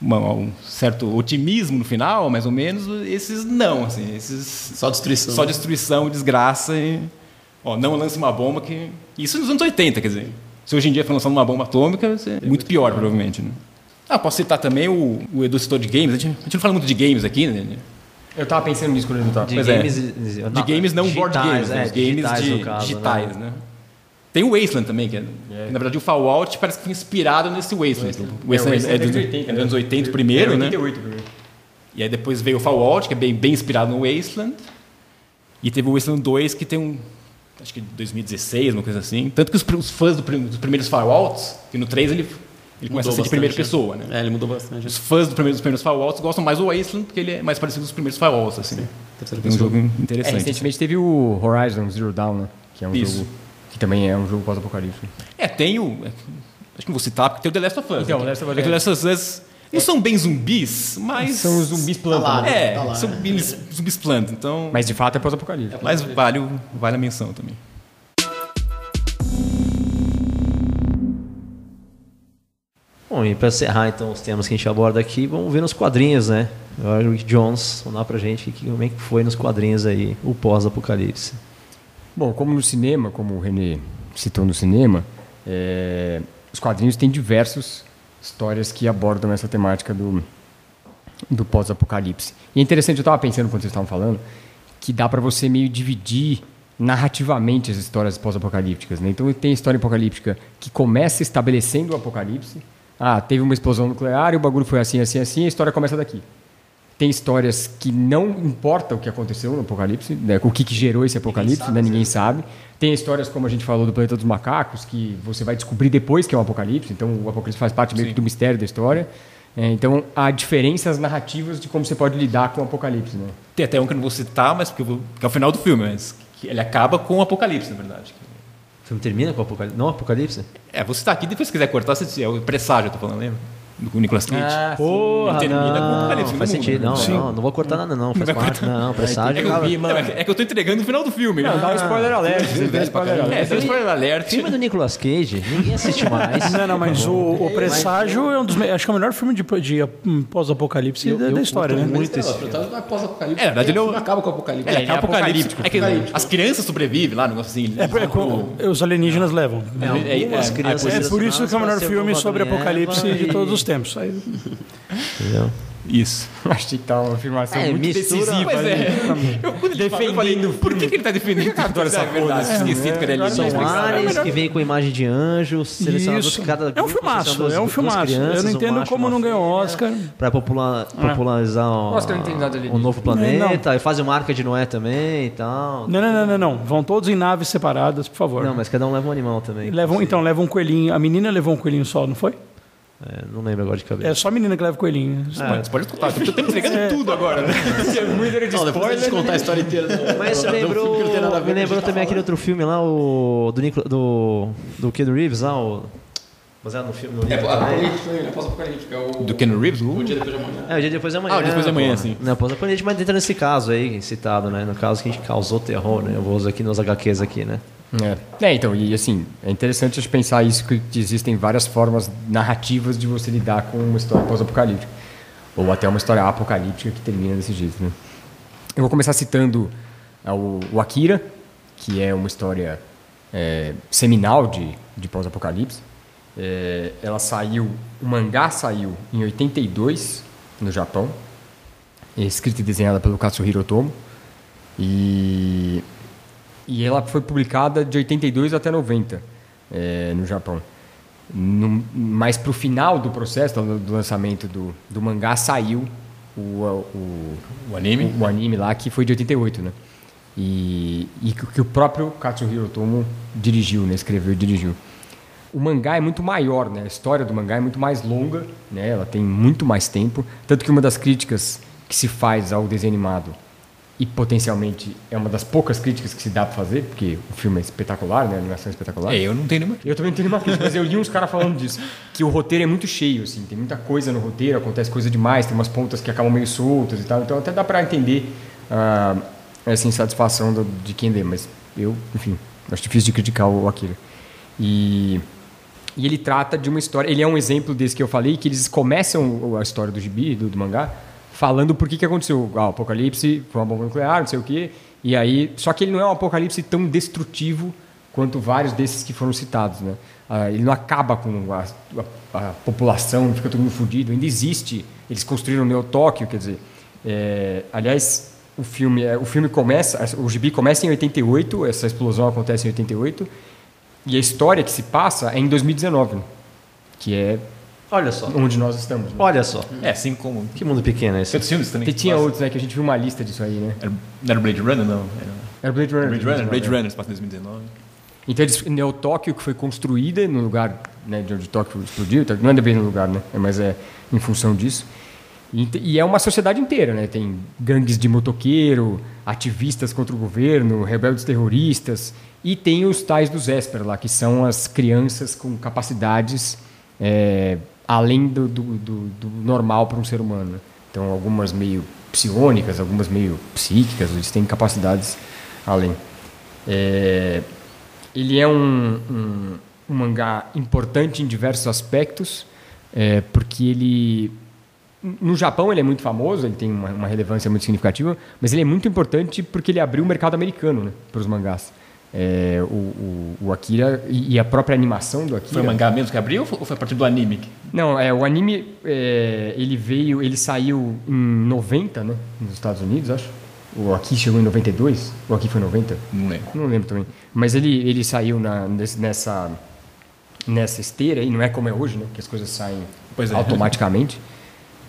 uma- um certo otimismo no final, mais ou menos. Esses não, assim. Esses. Só destruição. Só destruição, desgraça e. Ó, não lance uma bomba que. Isso nos anos 80, quer dizer. Se hoje em dia for lançando uma bomba atômica, ser muito pior, provavelmente. Né? Ah, posso citar também o, o Edu citou de games. A gente, a gente não fala muito de games aqui, né? Eu tava pensando nisso quando ele tava. De Pois é. games, De games não board digitais, games, né? é, os games digitais, de, caso, digitais, né? né? Tem o Wasteland também, que é, É. na verdade o Fallout parece que foi inspirado nesse Wasteland. O Wasteland É, o é, dos, Wasteland é dos 80, é dos anos né? 80 primeiro, é, né? 88 primeiro. E aí depois veio o Fallout, que é bem, bem inspirado no Wasteland. E teve o Wasteland 2, que tem um. Acho que de 2016, uma coisa assim. Tanto que os, os fãs do dos primeiros Fallouts, que no 3 ele, ele começa a ser de primeira pessoa, né? É, ele mudou bastante. Os fãs do primeiro, dos primeiros Fallouts gostam mais do Wasteland, porque ele é mais parecido com os primeiros Fallouts, assim. Terceira É um pessoa. jogo É, interessante. recentemente teve o Horizon Zero Dawn, né? Que é um Isso. jogo que também é um jogo pós-apocalipse. É, tem o. Acho que não vou citar, porque tem o The Last of Us. Então, né? The Last of Us É que o é- The Last of Us não são bem zumbis, mas... São zumbis plantas. lá, né? É, Tá lá, são zumbis, zumbis plantas, então... Mas de fato é pós-apocalipse. Mas vale, o- vale a menção também. Bom, e para encerrar então os temas que a gente aborda aqui, vamos ver nos quadrinhos, né? Agora o Jones, contar pra gente que, como é que foi nos quadrinhos aí, o pós-apocalipse. Bom, como no cinema, como o René citou no cinema, é, os quadrinhos têm diversas histórias que abordam essa temática do, do pós-apocalipse. E é interessante, eu estava pensando quando vocês estavam falando, que dá para você meio dividir narrativamente as histórias pós-apocalípticas. Né? Então tem história apocalíptica que começa estabelecendo o apocalipse. Ah, teve uma explosão nuclear e o bagulho foi assim, assim, assim, a história começa daqui. Tem histórias que não importa o que aconteceu no apocalipse, né, o que, que gerou esse apocalipse, né, ninguém sabe. Tem histórias, como a gente falou, do Planeta dos Macacos, que você vai descobrir depois que é um apocalipse, então o apocalipse faz parte meio que do mistério da história. É, então há diferenças narrativas de como você pode lidar com o apocalipse. Né? Tem até um que eu não vou citar, mas porque eu vou, que é o final do filme, mas que ele acaba com o apocalipse, na verdade. O filme termina com o apocalipse? Não apocalipse? É, vou citar aqui, depois se quiser cortar, você, é o presságio, eu tô falando, lembra? Do Nicolas Cage. Ah, Porra, termina com o não, apocalipse, faz no mundo, sentido. né? Não, Sim. não, não vou cortar nada não, faz parte. Não, presságio. É que, eu, cara. não, é que- é eu tô entregando o final do filme. Não, né? dá um spoiler alert. Você dá spoiler É, alert. tem um spoiler alert. Filme do Nicolas Cage, ninguém assiste mais. Não, não, mas o, o Presságio é um dos. Acho que é o melhor filme de, de hum, pós-apocalipse da, da história, né? muito esse Não, filme. não é pós-apocalipse. É, na verdade, ele é o- acaba com o apocalipse. É, é apocalíptico. É que as crianças sobrevivem lá, um negócio assim. É, é, com- os alienígenas levam. É, é, É por isso que é o melhor filme sobre apocalipse de todos os tempos. Aí, Entendeu? Isso. Achei que tá uma afirmação É, muito mistura- decisiva. Pois né? é. Eu, quando ele falou, eu falei, Defendendo o por que, que ele tá defendendo tanto essa verdade? Esquecido que ele é São aliens que vêm com imagem de anjos, selecionados Isso. cada É um filmaço, é um filmaço. crianças, Eu não um entendo macho, como não ganhou Oscar. Pra popula- popularizar um, Oscar não tem nada de um novo planeta, Não. e fazem uma arca de Noé também e tal. Não, não, não, não, não. Vão todos em naves separadas, por favor. Não, mas cada um leva um animal também. Levam, então, levam um coelhinho. A menina levou um coelhinho só, não foi? É, não lembro agora de É cabeça. só a menina que leva o coelhinho. Você pode escutar, eu tô entregando tudo agora. né? Não, depois gente contar a história inteira. do- Mas do- do lembrou, a ver me a lembrou gente tá também aquele outro filme lá, o do Nicola, do do Keanu Reeves lá, o baseado no filme no É, livro também. apocalíptico, é pós-apocalíptico. É o... Do Ken Reeves? O dia depois de amanhã. É, o dia depois de amanhã. Ah, o dia depois de amanhã, pô. sim. Não, pós-apocalipse, mas entra nesse caso aí, citado, né? No caso que a gente causou terror, né? Eu vou usar aqui nos HQs aqui, né? É. É, então, e assim, é interessante a gente pensar isso, que existem várias formas narrativas de você lidar com uma história pós-apocalíptica. Ou até uma história apocalíptica que termina desse jeito, né? Eu vou começar citando ah, o, Akira, que é uma história é, seminal de, de pós-apocalipse. É, ela saiu, o mangá saiu em 82 no Japão, é escrita e desenhada pelo Katsuhiro Otomo. E e ela foi publicada de 82 até 90 eh, no Japão. No, mas para o final do processo, do, do lançamento do, do mangá, saiu o, o, O anime? o anime lá, que foi de 88, né? E, e que o próprio Katsuhiro Otomo dirigiu, né? Escreveu e dirigiu. O mangá é muito maior, né? A história do mangá é muito mais longa, né? Ela tem muito mais tempo. Tanto que uma das críticas que se faz ao desenho animado e potencialmente é uma das poucas críticas que se dá para fazer, porque o filme é espetacular, né? A animação é espetacular. É, eu não tenho nenhuma. Eu também não tenho nenhuma crítica, mas eu li uns caras falando disso. Que o roteiro é muito cheio, assim, tem muita coisa no roteiro, acontece coisa demais, tem umas pontas que acabam meio soltas e tal. Então até dá para entender ah, essa insatisfação do- de quem lê, mas eu, enfim, acho difícil de criticar o Akira. E, e ele trata de uma história, ele é um exemplo desse que eu falei, que eles começam a história do gibi, do, do mangá, falando por que, que aconteceu. Ah, o apocalipse foi uma bomba nuclear, não sei o quê. E aí, só que ele não é um apocalipse tão destrutivo quanto vários desses que foram citados, né? Ah, ele não acaba com a, a- a população, fica todo mundo fudido. Ainda existe. Eles construíram o Neo Tóquio, quer dizer. é, aliás, o filme, é- o filme começa, o gibi começa em 88, essa explosão acontece em 88, e a história que se passa é em 2019, né? que é Olha só. onde nós estamos. Né? Olha só. É, assim como. Que mundo pequeno é esse. Tem outros filmes também? Tem- Tinha outros, né? Que a gente viu uma lista disso aí, né? Era, não era Blade Runner, não. Era Era Blade Runner. Blade Runner, 2019, Blade né? Runner, em 2019. Então eles Neo Tóquio que foi construída no lugar né, de onde Tóquio explodiu, tá? não é bem no lugar, né? É, Mas é em função disso. E, e é uma sociedade inteira, né? Tem gangues de motoqueiro, ativistas contra o governo, rebeldes terroristas e tem os tais dos Esper lá, que são as crianças com capacidades é, além do, do, do, do normal para um ser humano. Então, algumas meio psionicas, algumas meio psíquicas, eles têm capacidades além. É, ele é um, um, um mangá importante em diversos aspectos, é, porque ele no Japão ele é muito famoso, ele tem uma, uma relevância muito significativa, mas ele é muito importante porque ele abriu o mercado americano né, para os mangás. É, o, o, o Akira e, a própria animação do Akira. Foi o mangá mesmo que abriu ou foi a partir do anime? Não, é, o anime é, ele veio, ele saiu em 90, né, nos Estados Unidos, acho. O Aqui chegou em 92, o Aqui foi 90. Não lembro. Não lembro também. Mas ele, ele saiu na, nessa, nessa esteira, e não é como é hoje, né? Que as coisas saem Pois é. automaticamente.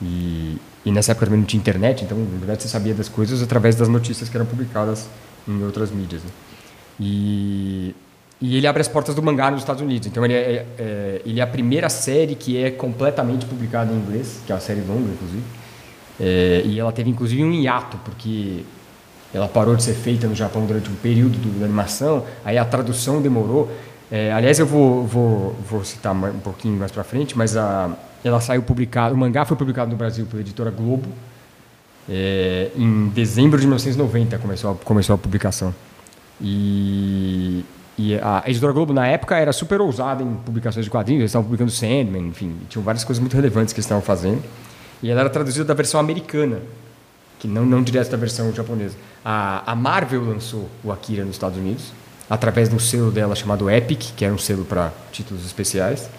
E, e nessa época também não tinha internet, então, na verdade, você sabia das coisas através das notícias que eram publicadas em outras mídias. né? E, e ele abre as portas do mangá nos Estados Unidos. Então, ele é, é- ele é a primeira série que é completamente publicada em inglês, que é uma série longa, inclusive. É, e ela teve, inclusive, um hiato, porque ela parou de ser feita no Japão durante um período do- da animação, aí a tradução demorou. É, aliás, eu vou, vou, vou citar um pouquinho mais para frente, mas a, ela saiu publicado, o mangá foi publicado no Brasil pela editora Globo é, em dezembro de 1990 começou a, começou a publicação. E, e a editora Globo na época era super ousada em publicações de quadrinhos, eles estavam publicando Sandman, enfim, tinham várias coisas muito relevantes que eles estavam fazendo. E ela era traduzida da versão americana, que não, não direto da versão japonesa. A, a Marvel lançou o Akira nos Estados Unidos, através de um selo dela chamado Epic, que era um selo para títulos especiais.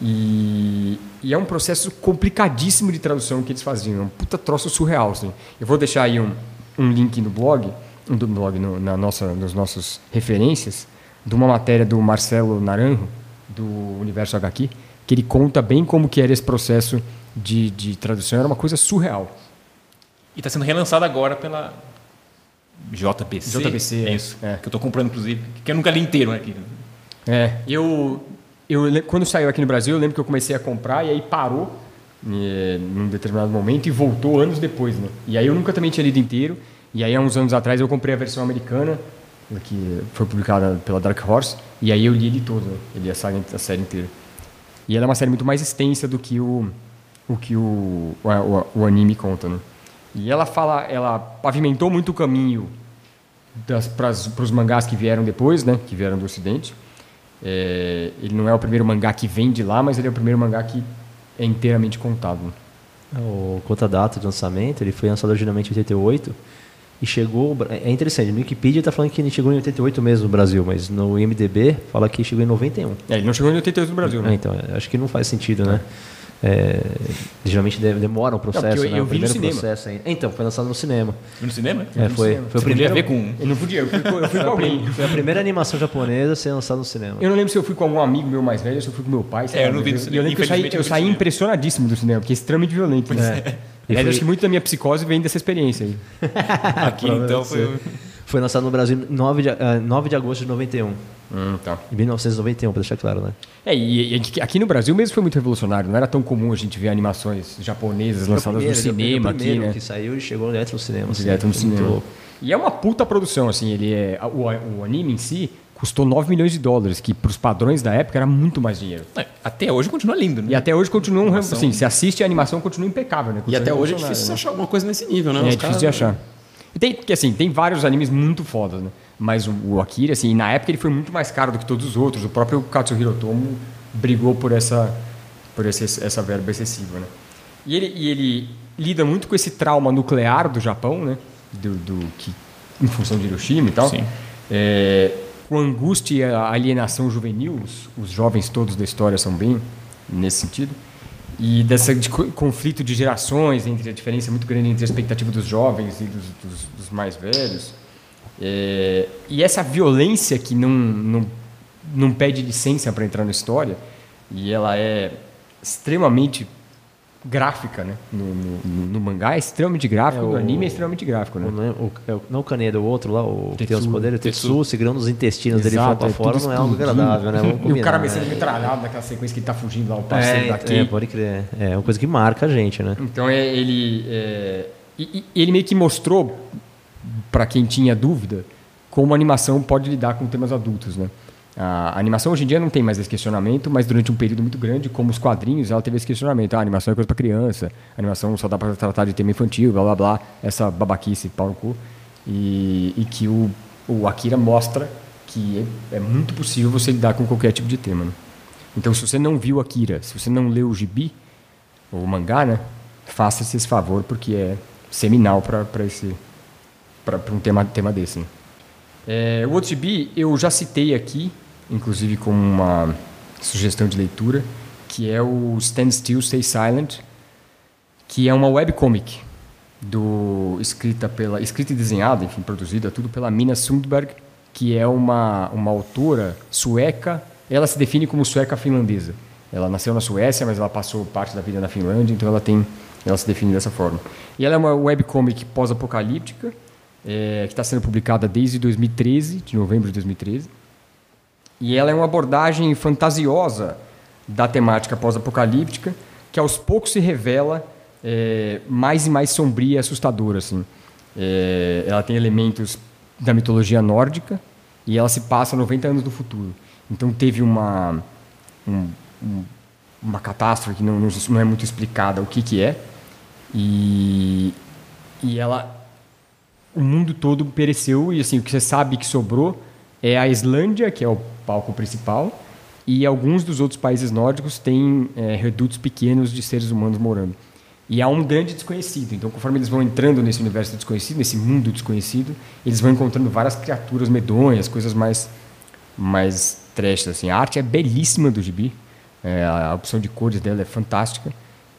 E, e é um processo complicadíssimo de tradução que eles faziam, é um puta troço surreal. Assim. Eu vou deixar aí um, um link no blog, do blog no, na nossa, nos nossos referências, de uma matéria do Marcelo Naranjo, do Universo HQ, que ele conta bem como que era esse processo de, de tradução, era uma coisa surreal. E está sendo relançado agora pela JBC. JBC, É isso. é. Que eu estou comprando, inclusive. Que eu nunca li inteiro, né? que- É, eu, eu quando saiu aqui no Brasil, eu lembro que eu comecei a comprar e aí parou eh, num determinado momento e voltou anos depois, né? E aí eu nunca também tinha lido inteiro. E aí há uns anos atrás eu comprei a versão americana, que foi publicada pela Dark Horse, e aí eu li ele todo, né? Ele a, saga, a série inteira. E ela é uma série muito mais extensa do que o o que o, o, o- o anime conta, né? E ela fala, ela pavimentou muito o caminho para os mangás que vieram depois, né? Que vieram do Ocidente. É, ele não é o primeiro mangá que vem de lá, mas ele é o primeiro mangá que é inteiramente contado. O conta a data de lançamento, ele foi lançado originalmente em 88 e chegou. É interessante, no Wikipedia está falando que ele chegou em 88 mesmo no Brasil, mas no IMDB fala que chegou em 91. É, ele não chegou em 88 no Brasil, né? então, acho que não faz sentido, né? É, geralmente demora um processo, porque eu- né? eu o primeiro cinema. processo ainda. Então, foi lançado no cinema. No cinema? É, foi, foi, o primeiro, ver com... Eu não podia, eu fui, com- eu fui com alguém. foi a primeira animação japonesa a ser lançada no cinema. Eu não lembro se eu fui com algum amigo meu mais velho ou se eu fui com meu pai. É, eu não mas vi eu, cinema. eu lembro que eu saí, eu saí cinema. impressionadíssimo do cinema, porque é extremamente violento. Né? E Aliás, foi- acho que muito da minha psicose vem dessa experiência aí. Aqui, então, foi... Foi lançado no Brasil em 9 de, ah, 9 de agosto de 91. Hum, tá. Em 1991, para deixar claro, né? É, e, e aqui- no Brasil mesmo foi muito revolucionário. Não era tão comum a gente ver animações japonesas lançadas no Primeiro, ele foi o cinema aqui, primeiro né? que saiu e chegou direto no cinema. assim, Direto no foi muito cinema. louco. E é uma puta produção, assim, ele é. O, o anime em si custou 9 milhões de dólares, que para os padrões da época era muito mais dinheiro. É, Até hoje continua lindo, né? E até hoje continua um. Assim, se assiste a animação, continua impecável, né? E Continua até hoje é difícil né? achar alguma coisa nesse nível, né? É, Os difícil de achar. E tem, porque assim, tem vários animes muito fodas, né? Mas o, o Akira, assim, na época ele foi muito mais caro do que todos os outros. O próprio Katsuhiro Otomo brigou por essa, por esse, essa verba excessiva, né? E ele, e ele lida muito com esse trauma nuclear do Japão, né? Do, do, que, em função de Hiroshima e tal. Sim. É, com angústia e a alienação juvenil, os, os jovens todos da história são bem nesse sentido. E desse de co- conflito de gerações, entre a diferença muito grande entre a expectativa dos jovens e dos, dos- dos mais velhos. É, e essa violência que não, não, não pede licença para entrar na história, e ela é extremamente gráfica, né? No, no- no- no mangá é extremamente gráfico, É, no o- anime é extremamente gráfico, né? O- Não, é o, é o- não o Kaneda, o outro lá, o que tem os poderes, o Tetsu, segurando os intestinos dele pra é fora, não é algo agradável, né? Vamos E o combinar, cara né? vai sendo metralhado naquela sequência que ele tá fugindo lá, o parceiro É, daqui. é, pode crer. É uma coisa que marca a gente, né? Então é, ele é, e, e ele meio que mostrou para quem tinha dúvida como a animação pode lidar com temas adultos, né? A animação hoje em dia não tem mais esse questionamento, mas durante um período muito grande, como os quadrinhos, ela teve esse questionamento. Ah, a animação é coisa para criança, a animação só dá para tratar de tema infantil, blá blá blá, essa babaquice, pau no cu. E, e que o, o Akira mostra que é, é muito possível você lidar com qualquer tipo de tema. Né? Então, se você não viu Akira, se você não leu o gibi, o mangá, né? Faça-se esse favor, porque é seminal para esse para um tema, tema desse. né? É, o outro gibi eu já citei aqui, inclusive como uma sugestão de leitura, que é o Stand Still, Stay Silent, que é uma webcomic do escrita pela escrita e desenhada, enfim, produzida tudo pela Mina Sundberg, que é uma uma autora sueca. Ela se define como sueca finlandesa. Ela nasceu na Suécia, mas ela passou parte da vida na Finlândia, então ela tem ela se define dessa forma. E ela é uma webcomic pós-apocalíptica, é, que está sendo publicada desde 2013, de novembro de 2013. E ela é uma abordagem fantasiosa da temática pós-apocalíptica, que aos poucos se revela é, mais e mais sombria e assustadora. Assim. É, ela tem elementos da mitologia nórdica e ela se passa 90 anos no futuro. Então teve uma, um- um- uma catástrofe que não- não é muito explicada o que, que é. E, e ela o mundo todo pereceu e assim o que você sabe que sobrou é a Islândia que é o palco principal e alguns dos outros países nórdicos têm é, redutos pequenos de seres humanos morando. E há um grande desconhecido. Então conforme eles vão entrando nesse universo desconhecido nesse mundo desconhecido eles vão encontrando várias criaturas medonhas coisas mais mais trash assim. A arte é belíssima do gibi. É, a opção de cores dela é fantástica.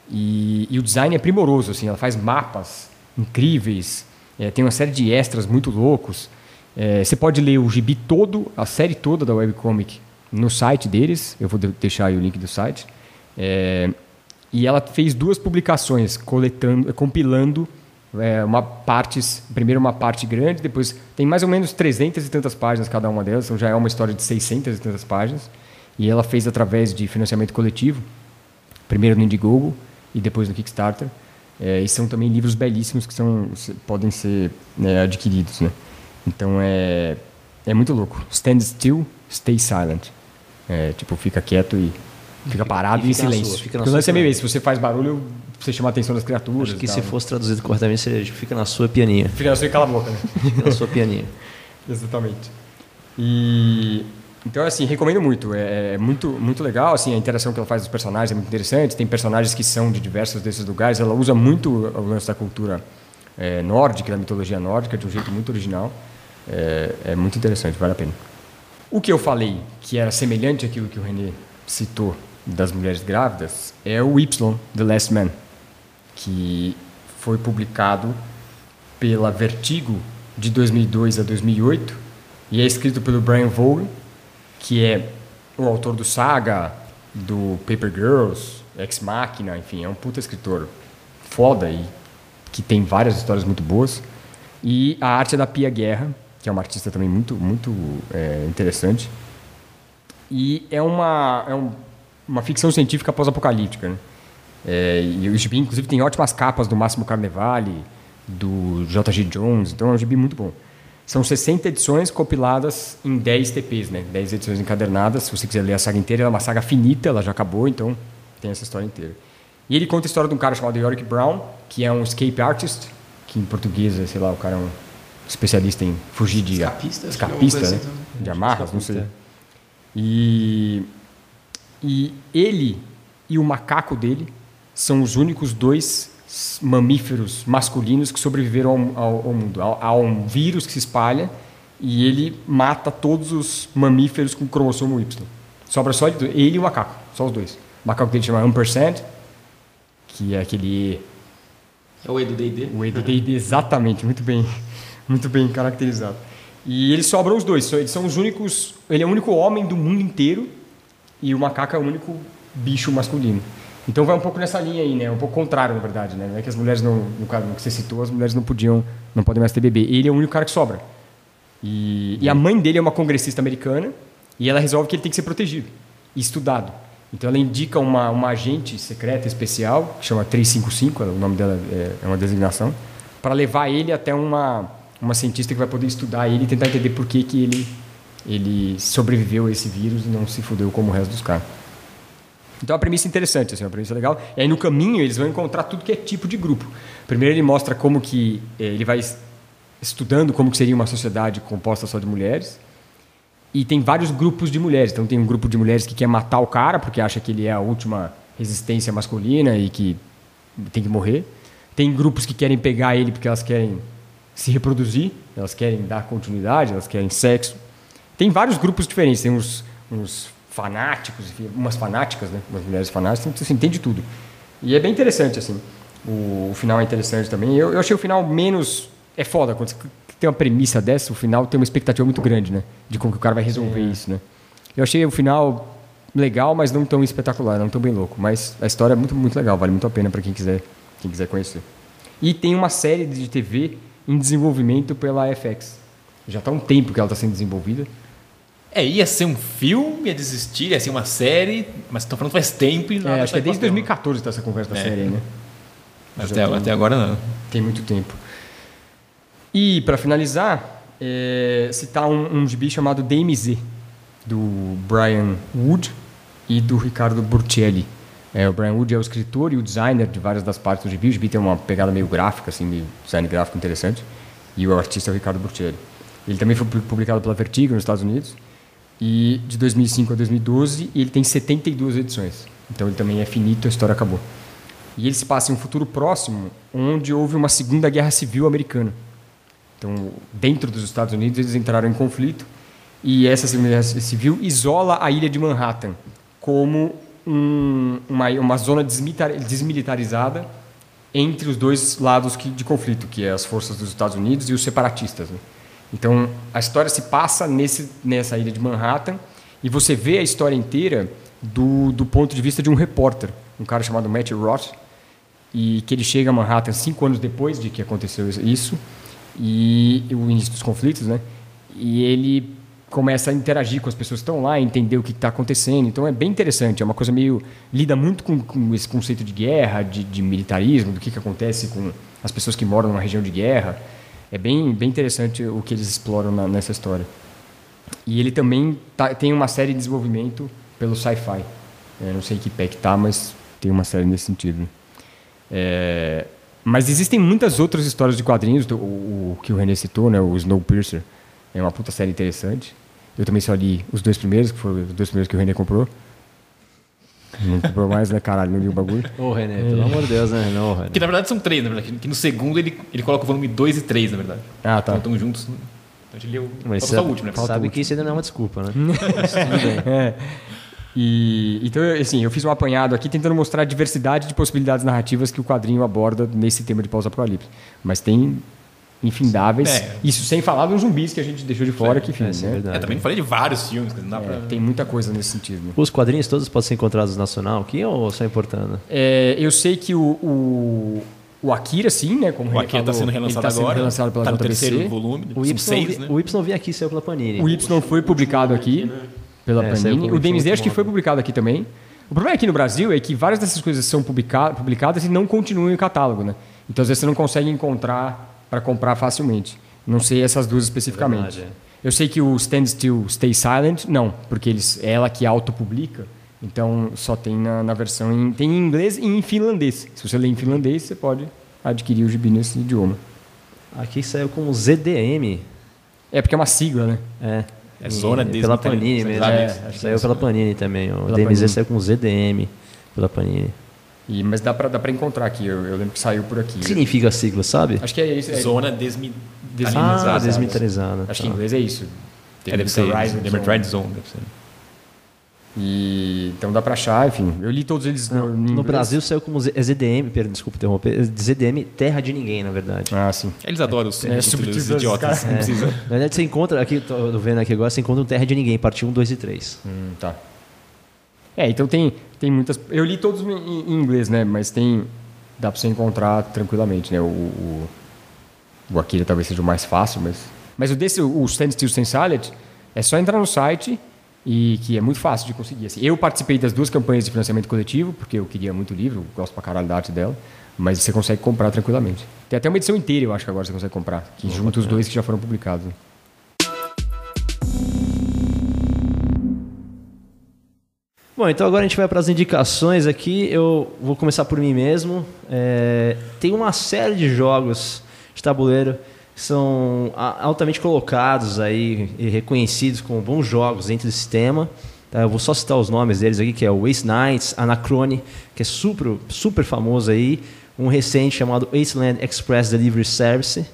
E, e o design é primoroso, assim, ela faz mapas incríveis, é, tem uma série de extras muito loucos. É, você pode ler o gibi todo, a série toda da webcomic no site deles, eu vou de- deixar aí o link do site. É, e ela fez duas publicações, coletando, compilando é, uma partes, primeiro uma parte grande, depois tem mais ou menos 300 e tantas páginas cada uma delas, então já é uma história de 600 e tantas páginas. E ela fez através de financiamento coletivo, primeiro no Indiegogo e depois no Kickstarter. É, e são também livros belíssimos que são, podem ser né, adquiridos. Né? Então é, é muito louco. Stand still, stay silent. É, tipo, fica quieto e fica parado e em fica na silêncio. sua, fica Porque o lance é meio esse, se você faz barulho, você chama a atenção das criaturas. Acho que se fosse traduzido corretamente seria fica na sua pianinha. Fica na sua e cala a boca, né? Fica na sua pianinha. Exatamente. E então assim, recomendo muito. É, é muito muito legal, assim, a interação que ela faz dos personagens é muito interessante. Tem personagens que são de diversos desses lugares. Ela usa muito o lance da cultura é, nórdica, da mitologia nórdica, de um jeito muito original. É, é muito interessante, vale a pena. O que eu falei que era semelhante àquilo que o René citou das mulheres grávidas é o Y, The Last Man, que foi publicado pela Vertigo de 2002 a 2008 e é escrito pelo Brian Vaughan, que é o autor do Saga, do Paper Girls, Ex Machina, enfim, é um puta escritor foda e que tem várias histórias muito boas. E a arte é da Pia Guerra, que é uma artista também muito muito é, interessante. E é uma é um- uma ficção científica pós-apocalíptica, né? É, e o gibi, inclusive, tem ótimas capas do Máximo Carnevale, do J.G. Jones, então é um gibi muito bom. São 60 edições compiladas em 10 TPs, né? 10 edições encadernadas. Se você quiser ler a saga inteira, ela é uma saga finita, ela já acabou, então tem essa história inteira. E ele conta a história de um cara chamado Yorick Brown, que é um escape artist, que em português, é, sei lá, o cara é um especialista em fugir de... Escapista, que é Escapista, né? assim. De amarras, não sei. E, e ele e o macaco dele são os únicos dois mamíferos masculinos que sobreviveram ao, ao- ao mundo. Há, um vírus que se espalha e ele mata todos os mamíferos com cromossomo Y. Sobra só ele ele e o macaco, só os dois. O macaco dele chama 1%, que é aquele É o E do D&D. o EDD, exatamente, muito bem, muito bem caracterizado. E eles sobram os dois, eles são os únicos, ele é o único homem do mundo inteiro e o macaco é o único bicho masculino. Então vai um pouco nessa linha aí, né? Um pouco contrário, na verdade, né? Não é que as mulheres não, no caso que você citou, as mulheres não podiam, não podem mais ter bebê. Ele é o único cara que sobra. E, e a mãe dele é uma congressista americana e ela resolve que ele tem que ser protegido e estudado. Então ela indica uma, uma agente secreta especial, que chama 355, o nome dela é, é uma designação, para levar ele até uma, uma cientista que vai poder estudar ele e tentar entender por que, que ele, ele sobreviveu a esse vírus e não se fudeu como o resto dos caras. Então é uma premissa interessante, assim, uma premissa legal. E aí no caminho eles vão encontrar tudo que é tipo de grupo. Primeiro ele mostra como que eh, ele vai es- estudando como que seria uma sociedade composta só de mulheres. E tem vários grupos de mulheres. Então tem um grupo de mulheres que quer matar o cara porque acha que ele é a última resistência masculina e que tem que morrer. Tem grupos que querem pegar ele porque elas querem se reproduzir, elas querem dar continuidade, elas querem sexo. Tem vários grupos diferentes. Tem uns, uns fanáticos, enfim, umas fanáticas, né? Umas mulheres fanáticas. Então, assim, tem de tudo. E é bem interessante, assim. O, o final é interessante também. Eu, eu achei o final menos... É foda, quando você tem uma premissa dessa, o final tem uma expectativa muito grande, né? De como que o cara vai resolver isso, né? Eu achei o final legal, mas não tão espetacular, não tão bem louco. Mas a história é muito, muito legal, vale muito a pena para quem quiser, quem quiser conhecer. E tem uma série de TV em desenvolvimento pela FX. Já está há um tempo que ela está sendo desenvolvida. É, ia ser um filme, ia desistir, ia ser uma série, mas estão falando faz tempo e nada É, acho que é desde papel. 2014 está essa conversa da É. série né? Mas até, tem- até agora não. Tem muito tempo. E, para finalizar, é, citar um, um gibi chamado DMZ, do Brian Wood e do Ricardo Burcelli. É, o Brian Wood é o escritor e o designer de várias das partes do gibi. O gibi tem uma pegada meio gráfica, assim, meio design gráfico interessante. E o artista é o Ricardo Burcelli. Ele também foi pu- publicado pela Vertigo nos Estados Unidos. E de 2005 a 2012, e ele tem 72 edições. Então ele também é finito, a história acabou. E ele se passa em um futuro próximo, onde houve uma Segunda Guerra Civil Americana. Então, dentro dos Estados Unidos, eles entraram em conflito e essa Segunda Guerra Civil isola a ilha de Manhattan como um- uma, uma zona desmilitar- desmilitarizada entre os dois lados que- de conflito, que é as forças dos Estados Unidos e os separatistas. né? Então, a história se passa nesse, nessa ilha de Manhattan e você vê a história inteira do, do ponto de vista de um repórter, um cara chamado Matt Roth, e que ele chega a Manhattan cinco anos depois de que aconteceu isso e o início dos conflitos, né? E ele começa a interagir com as pessoas que estão lá, entender o que está acontecendo. Então é bem interessante. É uma coisa meio lida muito com, com esse conceito de guerra, de, de militarismo, do que, que acontece com as pessoas que moram numa região de guerra. É bem bem interessante o que eles exploram na- nessa história. E ele também tá- tem uma série de desenvolvimento pelo Sci-Fi. Não sei que pé que tá, mas tem uma série nesse sentido. É, mas existem muitas outras histórias de quadrinhos, o, o que o René citou, né, o Snowpiercer, é uma puta série interessante. Eu também só li os dois primeiros, que foram os dois primeiros que o René comprou. Não comprou mais, né, caralho, não li o bagulho. Ô, René, pelo amor de Deus, né? Não, René. Que na verdade são três, na verdade. Que no segundo ele, ele coloca o volume 2 e 3, na verdade. Ah, tá. Então estão juntos. Então a gente leu. Mas Falta só o último, né? sabe que isso ainda não é uma desculpa, né? É. E, então, assim, eu fiz um apanhado aqui tentando mostrar a diversidade de possibilidades narrativas que o quadrinho aborda nesse tema de pós-apocalipse. Mas tem infindáveis. É. Isso sem falar dos zumbis que a gente deixou de fora, que enfim, É, é né? verdade. É, também falei de vários filmes, não dá pra. É, tem muita coisa nesse sentido. né? Os quadrinhos todos podem ser encontrados nacional aqui ou só importando? É, eu sei que o, o, o Akira, sim, né? Como O Akira está sendo relançado tá sendo agora. relançado pela tá no JBC. terceiro volume. O Y, seis, vi- né? o y vi aqui, saiu pela Panini. O Y foi publicado aqui pela É, Panini. O DMZ acho que foi publicado aqui também. O problema aqui no Brasil é que várias dessas coisas são publica- publicadas e não continuam em catálogo, né? Então às vezes você não consegue encontrar para comprar facilmente. Não sei essas duas especificamente. verdade, é. Eu sei que o Stand Still Stay Silent, não, porque eles, é ela que autopublica. Então só tem na, na versão em, tem em inglês e em finlandês. Se você ler em finlandês, você pode adquirir o gibi nesse idioma. Aqui saiu com ZDM. É porque é uma sigla, né? É. É Zona E- Pela Panini mesmo. É, É, acho que saiu pela. Panini também. O Pela DMZ Panini. saiu com ZDM pela Panini. E, mas dá pra, dá pra encontrar aqui. Eu, eu lembro que saiu por aqui. O que significa a sigla, sabe? Acho que é isso. É, Zona desmi... Ah, Desmilitarizada. desmilitarizada. Acho que em tá. inglês é isso. É, deve ser Demilitarized Zone. Zone. Deve ser. E, então dá pra achar, enfim. Eu li todos eles no, No. Brasil saiu como Z- é ZDM, perdão, desculpa interromper, ZDM Terra de Ninguém, na verdade. Ah, sim. Eles adoram os É, subtítulos subtítulos idiotas. caras. Não precisa. Na verdade, você encontra, aqui, tô vendo aqui agora, você encontra um Terra de Ninguém, parte 1, 2 e 3. Hum, tá. É, então tem, tem muitas. Eu li todos em, inglês, né? Mas tem. Dá pra você encontrar tranquilamente, né? O, o, o Akira talvez seja o mais fácil, mas. Mas o desse, o Stand Still Stand Silent, é só entrar no site e que é muito fácil de conseguir. Assim, eu participei das duas campanhas de financiamento coletivo, porque eu queria muito o livro, gosto pra caralho da arte dela, mas você consegue comprar tranquilamente. Tem até uma edição inteira, eu acho que agora você consegue comprar, que junta os dois que já foram publicados. Bom, então agora a gente vai para as indicações aqui. Eu vou começar por mim mesmo. É, tem uma série de jogos de tabuleiro que são altamente colocados aí e reconhecidos como bons jogos dentro desse tema. Tá? Eu vou só citar os nomes deles aqui, que é o Ace Knights, Anacrone, que é super, super famoso aí. Um recente chamado Aceland Express Delivery Service.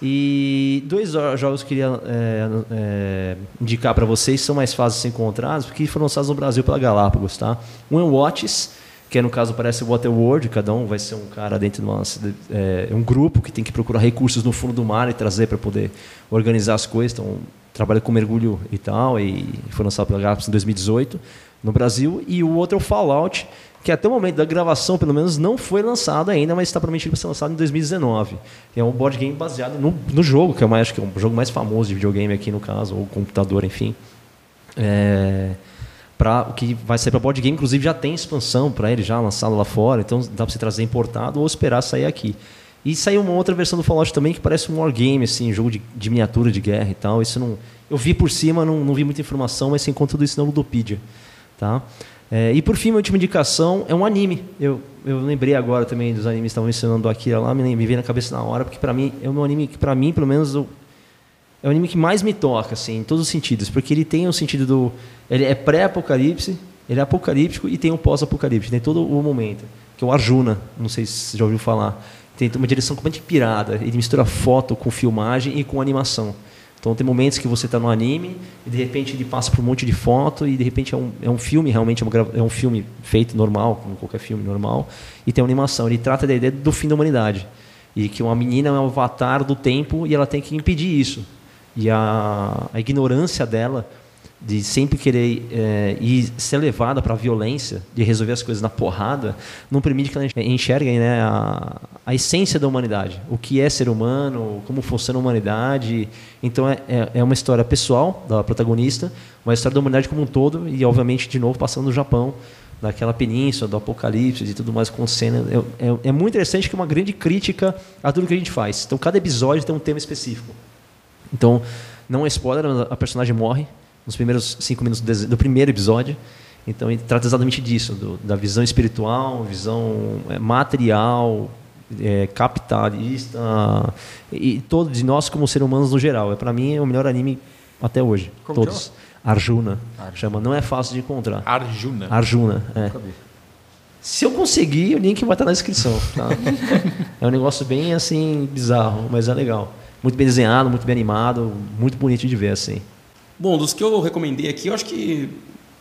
E dois jo- jogos que eu queria é, é, indicar para vocês são mais fáceis de ser encontrados, porque foram lançados no Brasil pela Galápagos. Tá? Um é Watches, que no caso parece Waterworld, cada um vai ser um cara dentro de uma, é, um grupo que tem que procurar recursos no fundo do mar e trazer para poder organizar as coisas. Então, trabalha com mergulho e tal, e foi lançado pela Galápagos em 2018 no Brasil. E o outro é o Fallout, que até o momento da gravação, pelo menos, não foi lançado ainda, mas está prometido para ser lançado em 2019. Que é um board game baseado no, no jogo, que eu acho que é o jogo mais famoso de videogame aqui no caso, ou computador, enfim. É, pra, o que vai sair para board game, inclusive já tem expansão para ele já lançado lá fora, então dá para você trazer importado ou esperar sair aqui. E saiu uma outra versão do Fallout também que parece um wargame, assim, jogo de, de miniatura de guerra e tal. Isso não, eu vi por cima, não, não vi muita informação, mas você encontra tudo isso na Ludopedia. Tá? É, e por fim, minha última indicação é um anime. Eu, eu lembrei agora também dos animes que estavam mencionando do Akira lá, me, me veio na cabeça na hora, porque para mim é um anime que, para mim, pelo menos, eu, é o anime que mais me toca, assim, em todos os sentidos, porque ele tem o sentido do. Ele é pré-apocalipse, ele é apocalíptico e tem um pós-apocalipse, tem todo o momento, que é o Arjuna, não sei se você já ouviu falar. Tem uma direção completamente pirada, ele mistura foto com filmagem e com animação. Então tem momentos que você está no anime e de repente ele passa por um monte de foto e de repente é um, é um filme realmente é, grava- é um filme feito normal como qualquer filme normal e tem uma animação. Ele trata da ideia do fim da humanidade. E que uma menina é um avatar do tempo e ela tem que impedir isso. E a, a ignorância dela de sempre querer é, ir ser levada para a violência, de resolver as coisas na porrada, não permite que ela enxergue né, a, a essência da humanidade, o que é ser humano, como funciona a humanidade. Então é, é, é uma história pessoal da protagonista, uma história da humanidade como um todo e, obviamente, de novo passando no Japão, daquela península, do apocalipse e tudo mais acontecendo. É, é, é muito interessante que é uma grande crítica a tudo que a gente faz. Então cada episódio tem um tema específico. Então, não é spoiler, a personagem morre nos primeiros cinco minutos do, primeiro episódio. Então, ele trata exatamente disso, do, da visão espiritual, visão é, material, é, capitalista e todo de nós como seres humanos no geral. É para mim é o melhor anime até hoje, Como todos. Arjuna, chama. Não é fácil de encontrar. Arjuna. Arjuna, é. Se eu conseguir, o link vai estar na descrição. Tá? é um negócio bem assim bizarro, mas é legal. Muito bem desenhado, muito bem animado, muito bonito de ver assim. Bom, dos que eu recomendei aqui, eu acho que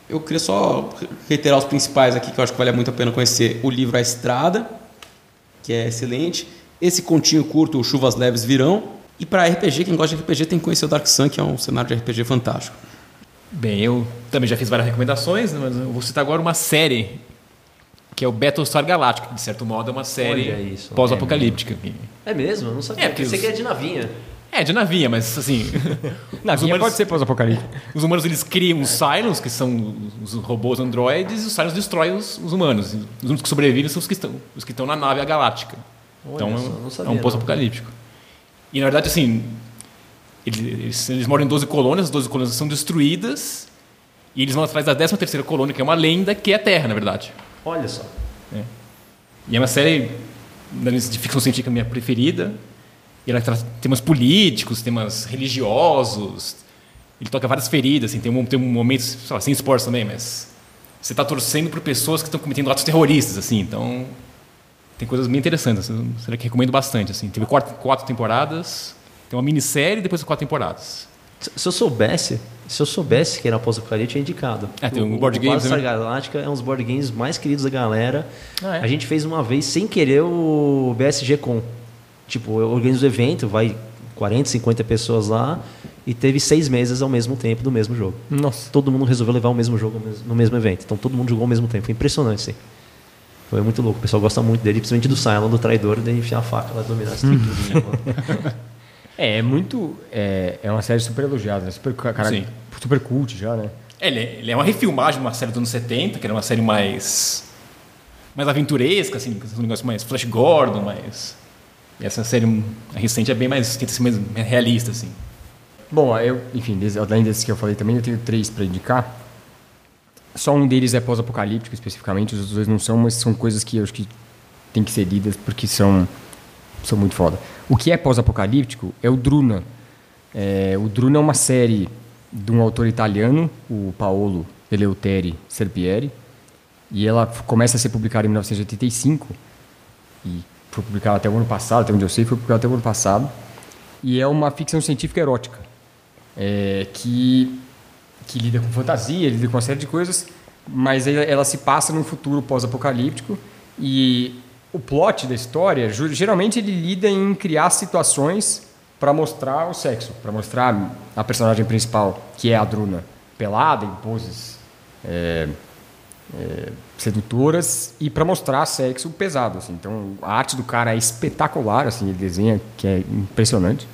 eu queria só reiterar os principais aqui, que eu acho que vale muito a pena conhecer. O livro A Estrada, que é excelente. Esse continho curto, Chuvas Leves Virão. E para RPG, quem gosta de RPG tem que conhecer o Dark Sun, que é um cenário de RPG fantástico. Bem, eu também já fiz várias recomendações, né, mas eu vou citar agora uma série que é o Battlestar Galactica, que de certo modo é uma série pós-apocalíptica. É mesmo? Eu não sabia. É, porque Você os- quer de navinha. É, de navinha, mas assim. Na os minha humanos, pode ser pós-apocalipse. os humanos eles criam os Cylons, que são os robôs androides, e os Cylons destroem os, os humanos. Os únicos que sobrevivem são os que estão, os que estão na nave galáctica. Olha então é só, um- sabia, é um pós-apocalíptico. E na verdade, assim, eles, eles, eles moram em 12 colônias, as 12 colônias são destruídas, e eles vão atrás da 13 terceira colônia, que é uma lenda, que é a Terra, na verdade. Olha só. E é uma série de ficção científica minha preferida. E ela traz temas políticos, temas religiosos. Ele toca várias feridas, assim, tem um, tem um momento, sei lá, sem esportes também, mas você está torcendo por pessoas que estão cometendo atos terroristas, assim, então tem coisas bem interessantes. assim, Será que recomendo bastante, assim. Teve quatro, quatro temporadas, tem uma minissérie e depois quatro temporadas. Se eu soubesse, se eu soubesse que era pós-apocalipse, é indicado. É, tem um O- board o games, Battlestar né? Galáctica é um dos board games mais queridos da galera. Ah, é? A gente fez uma vez, sem querer, o BSG Com. Tipo, eu organizo o evento, vai 40, 50 pessoas lá, e teve seis meses ao mesmo tempo do mesmo jogo. Nossa. Todo mundo resolveu levar o mesmo jogo no mesmo- evento. Então todo mundo jogou ao mesmo tempo. Foi impressionante, sim. Foi muito louco. O pessoal gosta muito dele, principalmente do Cylon, do traidor, de enfiar a faca lá dominar tudo. É, é muito. É, é uma série super elogiada, né? Super, cara, Sim. super cult já, né? Ele, é- ele é uma refilmagem de uma série dos anos 70, que era uma série mais. mais aventuresca, assim, com um negócio mais Flash Gordon, mais. Essa série recente é bem mais. tenta ser mais realista, assim. Bom, eu, enfim, além desses que eu falei também, eu tenho três para indicar. Só um deles é pós-apocalíptico, especificamente, os outros dois não são, mas são coisas que eu acho que tem que ser lidas porque são, são muito foda. O que é pós-apocalíptico é o Druna. É, o Druna é uma série de um autor italiano, o Paolo Eleuteri Serpieri, e ela começa a ser publicada em 1985 e foi publicada até o ano passado, até onde eu sei, foi publicada até o ano passado. E é uma ficção científica erótica, é, que, que lida com fantasia, lida com uma série de coisas, mas ela, ela se passa num futuro pós-apocalíptico e o plot da história, geralmente ele lida em criar situações para mostrar o sexo, para mostrar a personagem principal, que é a Druna, pelada em poses é, é, sedutoras e para mostrar sexo pesado. Assim. Então a arte do cara é espetacular, assim, ele desenha que é impressionante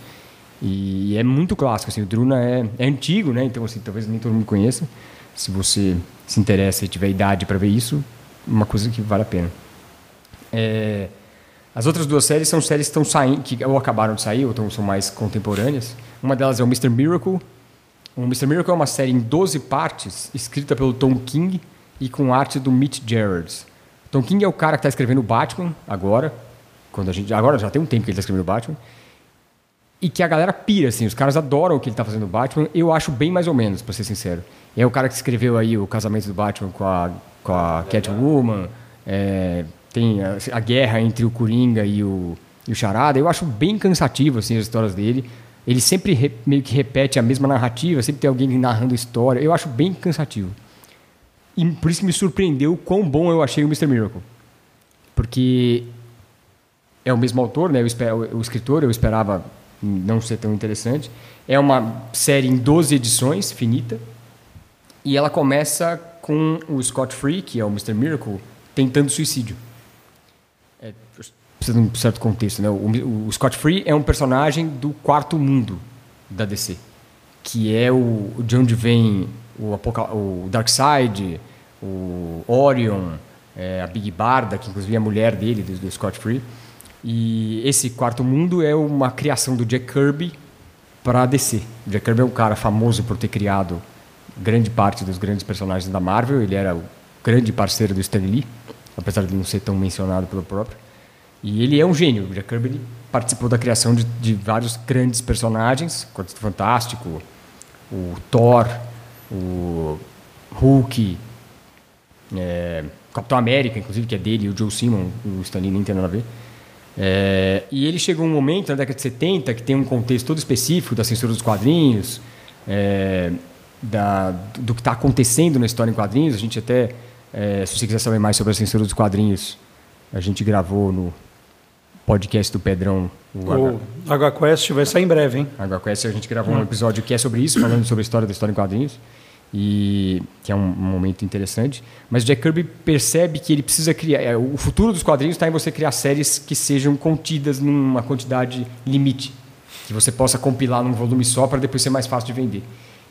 e é muito clássico. Assim, o Druna é, é antigo, né? Então assim, talvez nem todo mundo conheça. Se você se interessa e tiver idade para ver isso, uma coisa que vale a pena. É, as outras duas séries são séries que saindo, que ou acabaram de sair, ou são mais contemporâneas. Uma delas é o Mr. Miracle. O Mr. Miracle é uma série em 12 partes, escrita pelo Tom King e com arte do Mitch Gerards. Tom King é o cara que está escrevendo o Batman agora, quando a gente agora já tem um tempo que ele está escrevendo o Batman. E que a galera pira, assim, os caras adoram o que ele está fazendo no Batman. Eu acho bem mais ou menos, para ser sincero. É o cara que escreveu aí o casamento do Batman com a, com a Catwoman, é, tem a, a guerra entre o Coringa e o, e o Charada. Eu acho bem cansativo, assim, as histórias dele. Ele sempre re- meio que repete a mesma narrativa, sempre tem alguém narrando história. Eu acho bem cansativo. E por isso que me surpreendeu o quão bom eu achei o Mr. Miracle. Porque é o mesmo autor, né? O, o escritor, eu esperava não ser tão interessante. É uma série em 12 edições, finita. E ela começa com o Scott Free, que é o Mr. Miracle, tentando suicídio. É, precisa de um certo contexto, né? O, o Scott Free é um personagem do quarto mundo da DC, que é o de onde vem o, Apoca o Darkseid, o Orion, é, a Big Barda, que inclusive é a mulher dele, do, do Scott Free. E esse quarto mundo é uma criação do Jack Kirby para DC. O Jack Kirby é um cara famoso por ter criado grande parte dos grandes personagens da Marvel. Ele era o grande parceiro do Stan Lee, apesar de não ser tão mencionado pelo próprio. E ele é um gênio. O Jack Kirby participou da criação de, de vários grandes personagens, Quarteto Fantástico, o Thor, o Hulk, é, Capitão América, inclusive, que é dele, e o Joe Simon, o Stan Lee nem tem nada a ver. É, e ele chegou um momento, na década de 70, que tem um contexto todo específico da censura dos quadrinhos, é, da, do que está acontecendo na história em quadrinhos. A gente até, é, se você quiser saber mais sobre a censura dos quadrinhos, a gente gravou no podcast do Pedrão, o O HQuest vai sair em breve, hein? HQuest, a gente gravou um episódio que é sobre isso, falando sobre a história da história em quadrinhos, e que é um, momento interessante. Mas Jack Kirby percebe que ele precisa criar. é, O futuro dos quadrinhos está em você criar séries que sejam contidas numa quantidade limite, que você possa compilar num volume só para depois ser mais fácil de vender.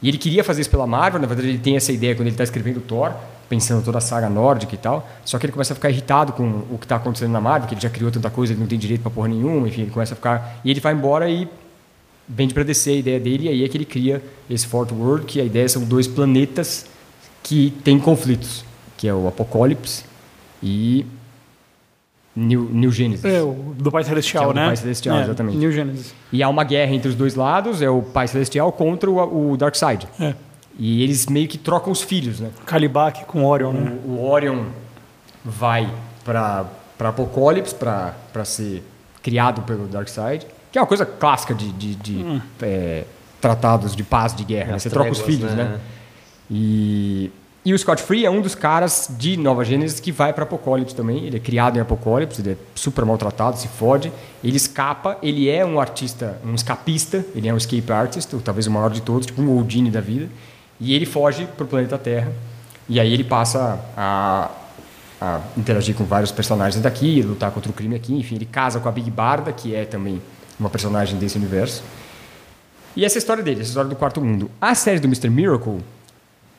E ele queria fazer isso pela Marvel, na verdade ele tem essa ideia quando ele está escrevendo Thor, pensando toda a saga nórdica e tal, só que ele começa a ficar irritado com o que está acontecendo na Marvel, que ele já criou tanta coisa, ele não tem direito para porra nenhuma, enfim, ele começa a ficar... E ele vai embora e vende para descer a ideia dele, e aí é que ele cria esse Fourth World, que a ideia são dois planetas que têm conflitos, que é o Apocalipse e New, New Genesis. É, o do Pai Celestial, é o do né? Pai Celestial, É, exatamente. New Genesis. E há uma guerra entre os dois lados, é o Pai Celestial contra o, o Darkseid. É. E eles meio que trocam os filhos, né? Calibac com Orion, né? O, o Orion vai para Apocalipse para ser criado pelo Darkseid, que é uma coisa clássica de, de, de, é, tratados de paz, de guerra. né? Você troca os filhos, né? né? E, E o Scott Free é um dos caras de Nova Gênesis que vai para Apocalipse também. Ele é criado em Apocalipse, ele é super maltratado, se fode. Ele escapa, ele é um artista, um escapista, ele é um escape artist, ou talvez o maior de todos, tipo um Houdini da vida. E ele foge para o planeta Terra. E aí ele passa a, a interagir com vários personagens daqui, lutar contra o crime aqui. Enfim, ele casa com a Big Barda, que é também uma personagem desse universo. E essa é história dele, essa história do quarto mundo. A série do Mr. Miracle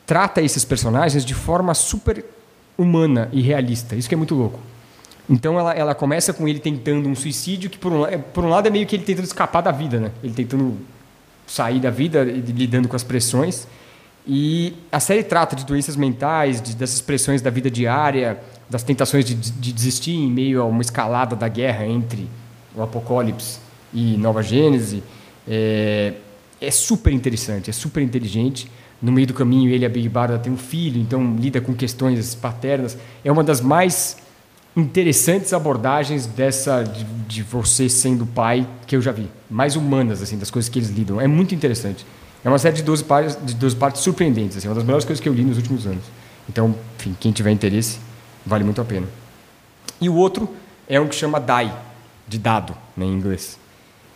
trata esses personagens de forma super humana e realista. Isso que é muito louco. Então ela, ela começa com ele tentando um suicídio que por um, por um lado é meio que ele tentando escapar da vida, né? Ele tentando sair da vida, lidando com as pressões. E a série trata de doenças mentais, de, dessas pressões da vida diária, das tentações de, de desistir em meio a uma escalada da guerra entre o Apocalipse e Nova Gênese. É, é super interessante, é super inteligente. No meio do caminho, ele a Big Barda têm um filho, então lida com questões paternas. É uma das mais interessantes abordagens dessa de, de, você sendo pai que eu já vi. Mais humanas, assim, das coisas que eles lidam. É muito interessante. É uma série de 12 partes, de 12 partes surpreendentes, assim, uma das melhores coisas que eu li nos últimos anos. Então, enfim, quem tiver interesse, vale muito a pena. E o outro é um que chama Die, de dado, né, em inglês,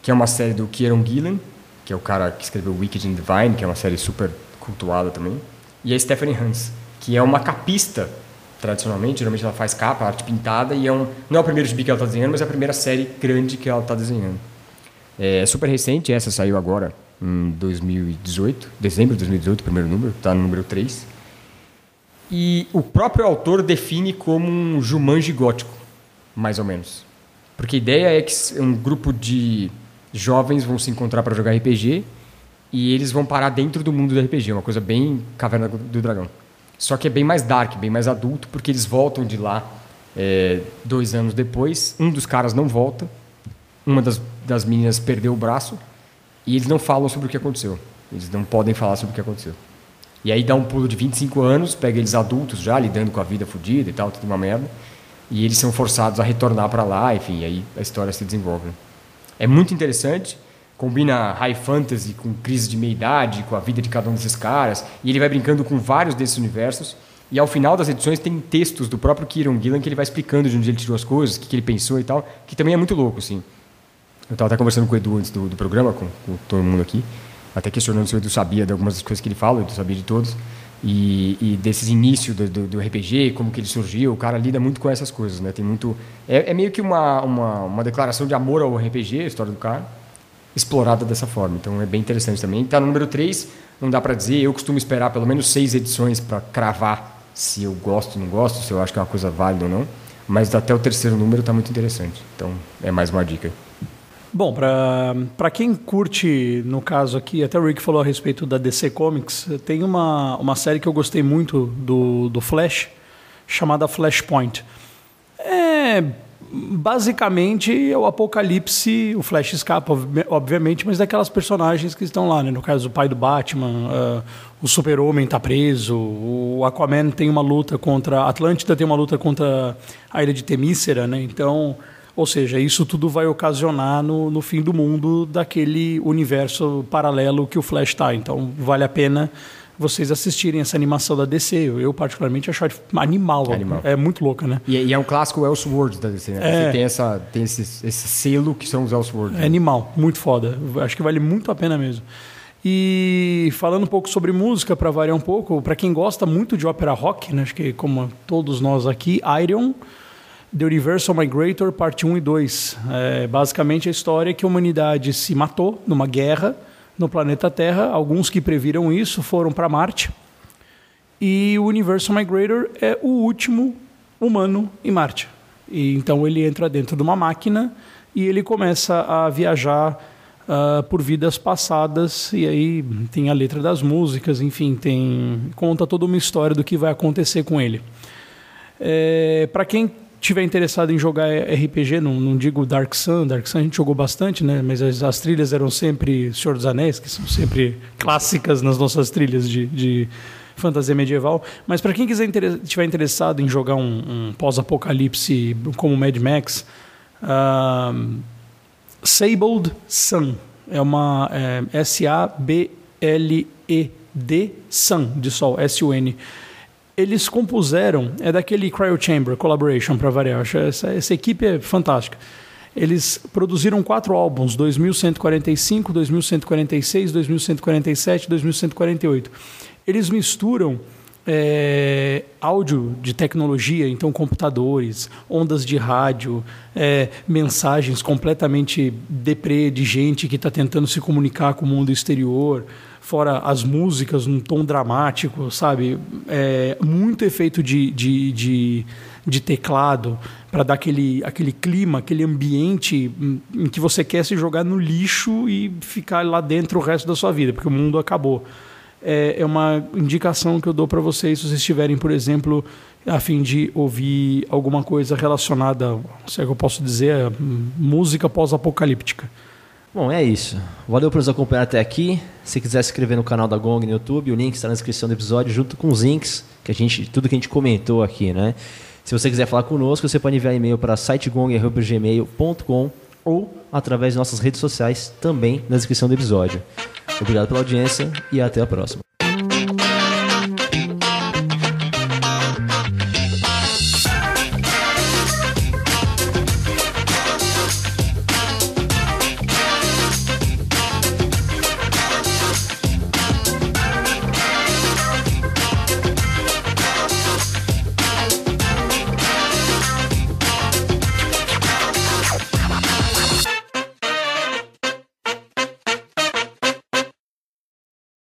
que é uma série do Kieron Gillen, que é o cara que escreveu Wicked and Divine, que é uma série super cultuada também, e a Stephanie Hans, que é uma capista tradicionalmente, geralmente ela faz capa, arte pintada, e é um, não é o primeiro gibi que ela está desenhando, mas é a primeira série grande que ela está desenhando. É super recente, essa saiu agora em 2018, dezembro de 2018, o primeiro número, está no número 3. E o próprio autor define como um Jumanji gótico, mais ou menos. Porque a ideia é que um grupo de jovens vão se encontrar para jogar RPG e eles vão parar dentro do mundo do RPG, uma coisa bem Caverna do Dragão. Só que é bem mais dark, bem mais adulto, porque eles voltam de lá é, dois anos depois. Um dos caras não volta, uma das, das meninas perdeu o braço e eles não falam sobre o que aconteceu. Eles não podem falar sobre o que aconteceu. E aí dá um pulo de 25 anos, pega eles adultos já, lidando com a vida fodida e tal, tudo uma merda. E eles são forçados a retornar para lá, enfim, aí a história se desenvolve. É muito interessante combina high fantasy com crise de meia-idade, com a vida de cada um desses caras, e ele vai brincando com vários desses universos. E ao final das edições tem textos do próprio Kieron Gillan que ele vai explicando de onde ele tirou as coisas, o que, que ele pensou e tal, que também é muito louco, assim. Eu estava até conversando com o Edu antes do, do programa, com, com, todo mundo aqui, até questionando se o Edu sabia de algumas das coisas que ele fala, o Edu sabia de todos, e, e desses inícios do, do, do, RPG, como que ele surgiu, o cara lida muito com essas coisas, né? Tem muito... É, é meio que uma, uma, uma declaração de amor ao RPG, a história do cara, explorada dessa forma. Então é bem interessante também. Está no número 3, não dá para dizer. Eu costumo esperar pelo menos seis edições para cravar se eu gosto ou não gosto, se eu acho que é uma coisa válida ou não. Mas até o terceiro número está muito interessante. Então é mais uma dica. Bom, para quem curte, no caso aqui, até o Rick falou a respeito da DC Comics, tem uma, uma série que eu gostei muito do, do Flash, chamada Flashpoint. É basicamente é o apocalipse, o Flash escapa, obviamente, mas daquelas personagens que estão lá, né? No caso, o pai do Batman, uh, o Super-Homem está preso, o Aquaman tem uma luta contra. A Atlântida tem uma luta contra a ilha de Temícera, né? Então. Ou seja, isso tudo vai ocasionar no, no fim do mundo daquele universo paralelo que o Flash está. Então, vale a pena vocês assistirem essa animação da DC. Eu, particularmente, acho animal, animal. É muito louca, né? E, e, é um clássico Elseworlds da DC, né? É. Tem, essa, tem esse, esse selo que são os Elseworlds. É né? animal, muito foda. Acho que vale muito a pena mesmo. E falando um pouco sobre música, para variar um pouco, para quem gosta muito de ópera rock, né? acho que como todos nós aqui, Iron, The Universal Migrator, parte 1 e 2. É basicamente a história que a humanidade se matou numa guerra no planeta Terra. Alguns que previram isso foram para Marte. E o Universal Migrator é o último humano em Marte. E então ele entra dentro de uma máquina e ele começa a viajar uh, por vidas passadas e aí tem a letra das músicas, enfim, tem conta toda uma história do que vai acontecer com ele. É, para quem tiver interessado em jogar RPG, não, não, digo Dark Sun, Dark Sun a gente jogou bastante, né? Mas as, as, trilhas eram sempre Senhor dos Anéis, que são sempre clássicas nas nossas trilhas de, de fantasia medieval. Mas para quem quiser tiver interessado em jogar um, um pós-apocalipse como Mad Max, uh, Sabled Sun é uma é, S A B L E D Sun de sol S U N eles compuseram, é daquele Cryo Chamber Collaboration, para variar. Essa, essa equipe é fantástica. Eles produziram quatro álbuns: 2145, 2146, 2147, 2148. Eles misturam é, áudio de tecnologia, então computadores, ondas de rádio, é, mensagens completamente deprê de gente que está tentando se comunicar com o mundo exterior, fora as músicas num tom dramático, sabe? É, muito efeito de, de, de, de teclado para dar aquele, aquele clima, aquele ambiente em que você quer se jogar no lixo e ficar lá dentro o resto da sua vida, porque o mundo acabou é, é uma indicação que eu dou para vocês se vocês estiverem, por exemplo, a fim de ouvir alguma coisa relacionada, se é que eu posso dizer, música pós-apocalíptica. Bom, é isso. Valeu por nos acompanhar até aqui. Se quiser se inscrever no canal da Gong no YouTube, o link está na descrição do episódio, junto com os links, que a gente, tudo que a gente comentou aqui, né? Se você quiser falar conosco, você pode enviar e-mail para sitegong.gmail.com ou através de nossas redes sociais, também na descrição do episódio. Obrigado pela audiência e até a próxima.